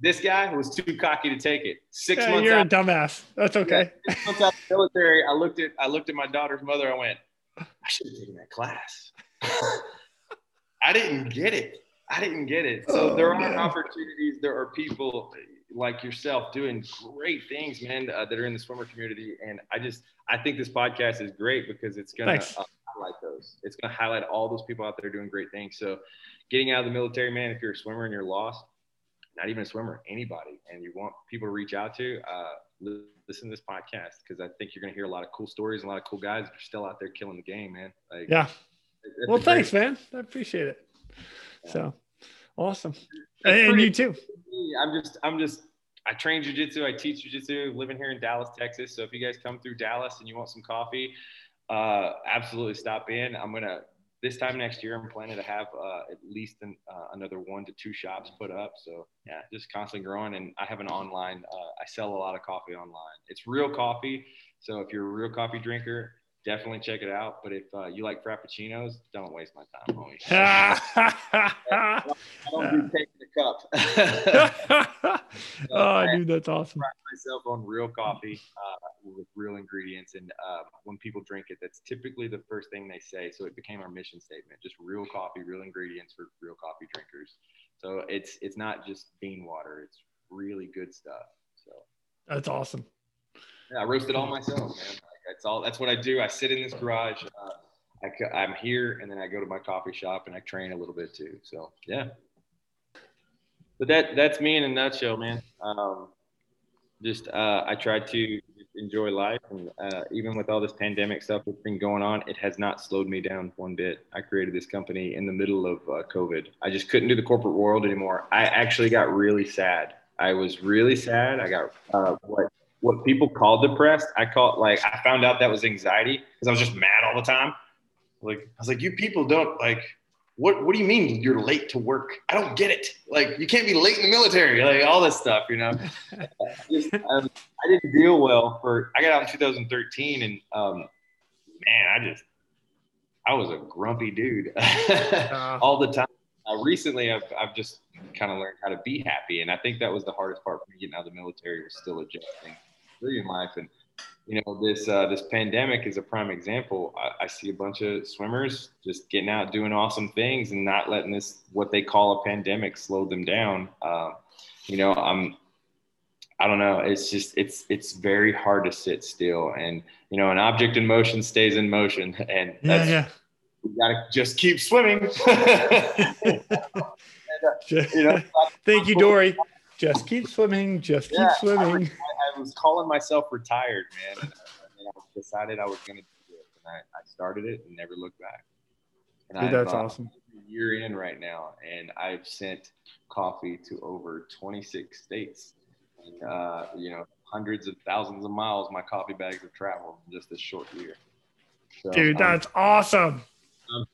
This guy was too cocky to take it. Six yeah, months. You're a dumbass. That's okay. Yeah, six months out of the military, I looked at I looked at my daughter's mother. I went, I should have taken that class. I didn't get it. I didn't get it. So oh, there are man. opportunities. There are people like yourself doing great things, man, uh, that are in the swimmer community. And I just I think this podcast is great because it's gonna uh, highlight those. It's gonna highlight all those people out there doing great things. So getting out of the military, man, if you're a swimmer and you're lost, not even a swimmer, anybody, and you want people to reach out to, uh, listen to this podcast because I think you're going to hear a lot of cool stories and a lot of cool guys that are still out there killing the game, man. Like, yeah. Well, thanks, man. I appreciate it. Yeah. So awesome. And, and you too. I'm just, I'm just, I train jujitsu. I teach jujitsu. Living here in Dallas, Texas. So if you guys come through Dallas and you want some coffee, uh, absolutely stop in. I'm gonna this time next year, I'm planning to have uh, at least an, uh, another one to two shops put up. So yeah, just constantly growing. And I have an online. Uh, I sell a lot of coffee online. It's real coffee. So if you're a real coffee drinker, definitely check it out. But if uh, you like frappuccinos, don't waste my time, homie. I don't do taking cup. oh, dude, that's awesome. I myself on real coffee uh, with real ingredients, and uh, when people drink it, that's typically the first thing they say. So it became our mission statement: just real coffee, real ingredients for real coffee drinkers. So it's it's not just bean water; it's really good stuff. So that's awesome. Yeah, I roast it all myself, man. Like, that's all. That's what I do. I sit in this garage. Uh, I, I'm here and then I go to my coffee shop and I train a little bit too. So yeah. But that that's me in a nutshell, man. Um, just uh, I try to enjoy life, and uh, even with all this pandemic stuff that's been going on, it has not slowed me down one bit. I created this company in the middle of uh, COVID. I just couldn't do the corporate world anymore. I actually got really sad. I was really sad. I got uh, what what people call depressed. I call like I found out that was anxiety because I was just mad all the time. Like I was like, you people don't like what what do you mean you're late to work? I don't get it. Like you can't be late in the military, like all this stuff, you know. just, um, I didn't deal well for. I got out in 2013, and um, man, I just I was a grumpy dude uh, all the time. Uh, recently, I've I've just kind of learned how to be happy, and I think that was the hardest part for me getting out of the military was still adjusting civilian life and you know this uh, this pandemic is a prime example. I, I, see a bunch of swimmers just getting out doing awesome things and not letting this what they call a pandemic slow them down. Uh, you know i'm i don't know. It's just it's it's very hard to sit still and you know an object in motion stays in motion. And yeah, yeah. you gotta just keep swimming. And, uh, you know, thank you dory. Just keep swimming just keep yeah, swimming. I was calling myself retired, man. And, and I decided I was going to do it, and I, I, started it and never looked back. And Dude, that's awesome. Year in right now, and I've sent coffee to over 26 states, and uh, you know, hundreds of thousands of miles. My coffee bags have traveled in just this short year. So, Dude, that's um, awesome. I'm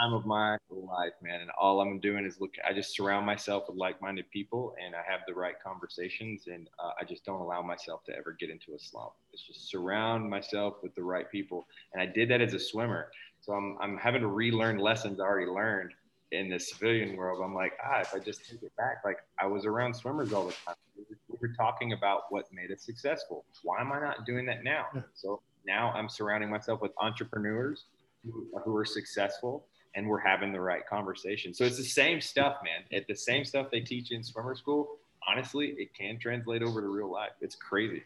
time of my life, man. And all I'm doing is look, I just surround myself with like minded people and I have the right conversations. And uh, I just don't allow myself to ever get into a slump. It's just surround myself with the right people. And I did that as a swimmer. So I'm, I'm having to relearn lessons I already learned in the civilian world. I'm like, ah, if I just take it back, like I was around swimmers all the time. We were talking about what made us successful. Why am I not doing that now? So now I'm surrounding myself with entrepreneurs who, who are successful and we're having the right conversation. So it's the same stuff, man. It's the same stuff they teach in swimmer school. Honestly, it can translate over to real life. It's crazy.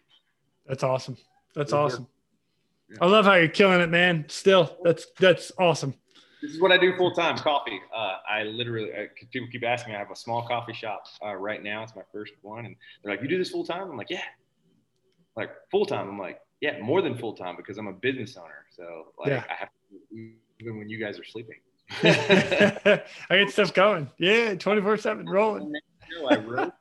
That's awesome. That's awesome. Yeah. I love how you're killing it, man. Still, that's that's awesome. This is what I do full time. Coffee. Uh, I literally uh, people keep asking me. I have a small coffee shop uh, right now. It's my first one, and they're like, "You do this full time?" I'm like, "Yeah." Like full time. I'm like, "Yeah, more than full time because I'm a business owner. So like, yeah. I have to, even when you guys are sleeping." I get stuff going. Yeah, 24 7 rolling. I roast,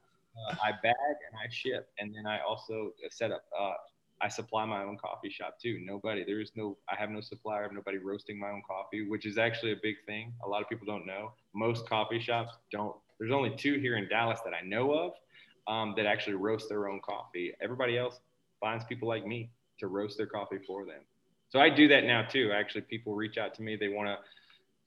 uh, I bag, and I ship. And then I also set up, uh, I supply my own coffee shop too. Nobody, there is no, I have no supplier, I have nobody roasting my own coffee, which is actually a big thing. A lot of people don't know. Most coffee shops don't, there's only two here in Dallas that I know of um, that actually roast their own coffee. Everybody else finds people like me to roast their coffee for them. So I do that now too. Actually, people reach out to me. They want to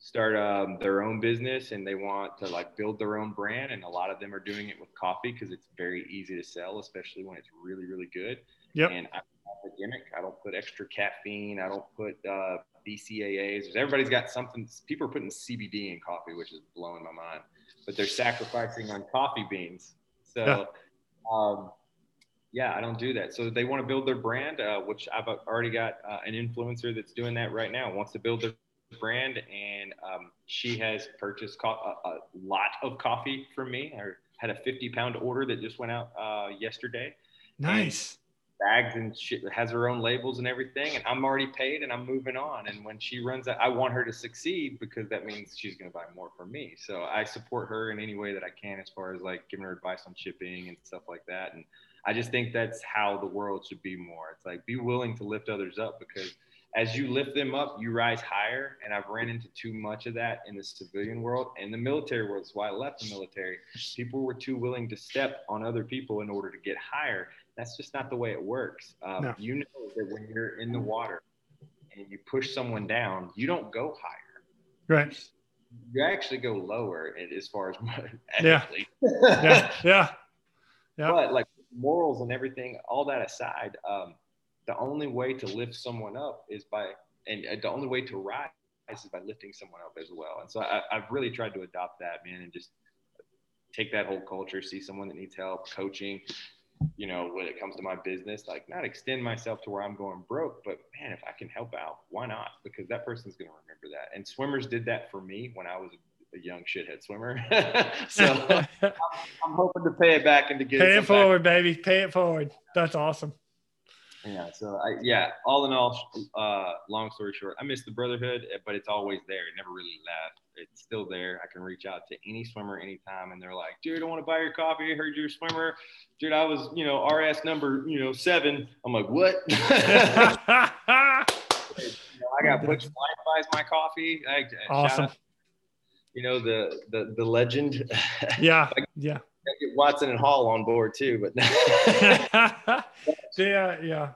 start um, their own business and they want to like build their own brand and a lot of them are doing it with coffee because it's very easy to sell especially when it's really really good yep. and I have a gimmick i don't put extra caffeine i don't put uh, bcaas everybody's got something people are putting cbd in coffee which is blowing my mind but they're sacrificing on coffee beans so yeah. Um, yeah, I don't do that. So they want to build their brand, uh, which I've already got uh, an influencer that's doing that right now. Wants to build their brand, and um, she has purchased co- a, a, lot of coffee from me. I had a 50 pound order that just went out uh, yesterday. Nice. And bags and shit has her own labels and everything, and I'm already paid and I'm moving on. And when she runs out, I want her to succeed because that means she's going to buy more from me. So I support her in any way that I can, as far as like giving her advice on shipping and stuff like that. And I just think that's how the world should be more. It's like be willing to lift others up because as you lift them up, you rise higher. And I've ran into too much of that in the civilian world and the military world. That's why I left the military. People were too willing to step on other people in order to get higher. That's just not the way it works. Um, no. You know that when you're in the water and you push someone down, you don't go higher. Right. You actually go lower as far as yeah. yeah. Yeah. Yeah. But like morals and everything, all that aside, um, the only way to lift someone up is by, and the only way to rise is by lifting someone up as well. And so I, I've really tried to adopt that, man, and just take that whole culture, see someone that needs help, coaching, you know, when it comes to my business, like not extend myself to where I'm going broke, but man, if I can help out, why not? Because that person's going to remember that. And swimmers did that for me when I was a young shithead swimmer. so I'm, I'm, hoping to pay it back and to get pay it forward, back. baby. Pay it forward. That's awesome. Yeah. So I, yeah, all in all, uh, long story short, I miss the brotherhood, but it's always there. It never really left. It's still there. I can reach out to any swimmer anytime, and they're like, "Dude, I want to buy your coffee. I heard you're a swimmer. Dude, I was, you know, RS number, you know, seven. I'm like, what? you know, I got Butch Flythe buys my coffee. I, awesome. You know the the the legend. Yeah. yeah get Watson and Hall on board too, but yeah, yeah, yeah.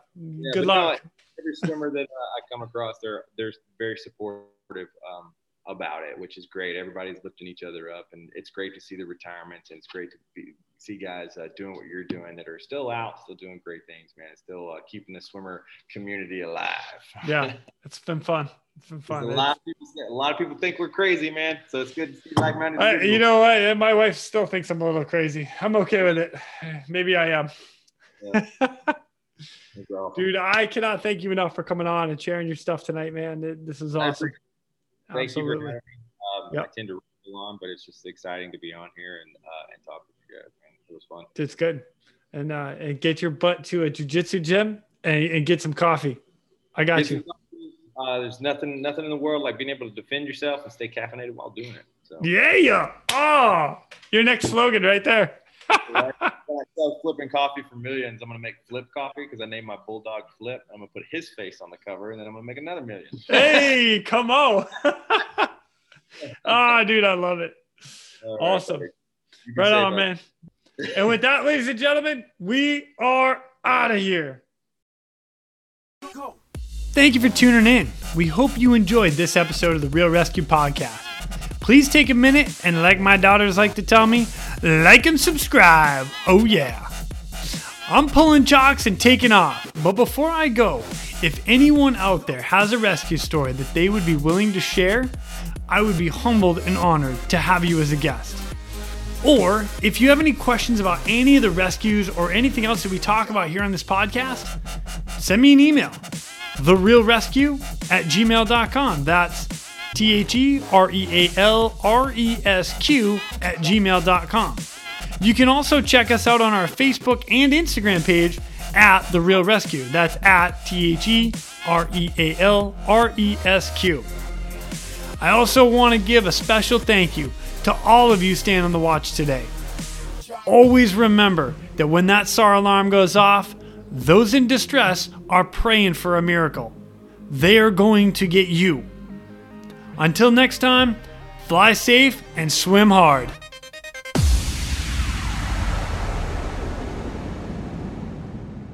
Good luck. No, every swimmer that uh, I come across, they're they're very supportive um, about it, which is great. Everybody's lifting each other up, and it's great to see the retirements, and it's great to be, see guys uh, doing what you're doing that are still out, still doing great things, man. It's still uh, keeping the swimmer community alive. yeah, it's been fun. It's been fun. A lot, of people, a lot of people think we're crazy, man. So it's good to see like-minded. you know what? My wife still thinks I'm a little crazy. I'm okay with it. Maybe I am. Yeah. Dude, I cannot thank you enough for coming on and sharing your stuff tonight, man. This is awesome. Thank Absolutely. you for having me. Um, yep. I tend to run on, but it's just exciting to be on here and uh, and talk with you guys. It was fun. It's good, and uh, and get your butt to a jujitsu gym and, and get some coffee. I got you. Uh, there's nothing nothing in the world like being able to defend yourself and stay caffeinated while doing it. So. Yeah, yeah. Oh, your next slogan right there. I sell Flippin' Coffee for millions. I'm gonna make Flip coffee because I named my bulldog Flip. I'm gonna put his face on the cover, and then I'm gonna make another million. hey, come on! Ah, oh, dude, I love it. Awesome. Right on, man. And with that, ladies and gentlemen, we are out of here. Thank you for tuning in. We hope you enjoyed this episode of the Real ResQ Podcast. Please take a minute and, like my daughters like to tell me, like and subscribe. Oh, yeah. I'm pulling chocks and taking off. But before I go, if anyone out there has a rescue story that they would be willing to share, I would be humbled and honored to have you as a guest. Or if you have any questions about any of the rescues or anything else that we talk about here on this podcast, send me an email. TheRealResQ at gmail.com. That's T H E R E A L R E S Q at gmail.com. You can also check us out on our Facebook and Instagram page at The Real ResQ. That's at T H E R E A L R E S Q. I also want to give a special thank you to all of you staying on the watch today. Always remember that when that SAR alarm goes off, those in distress are praying for a miracle. They are going to get you. Until next time, fly safe and swim hard.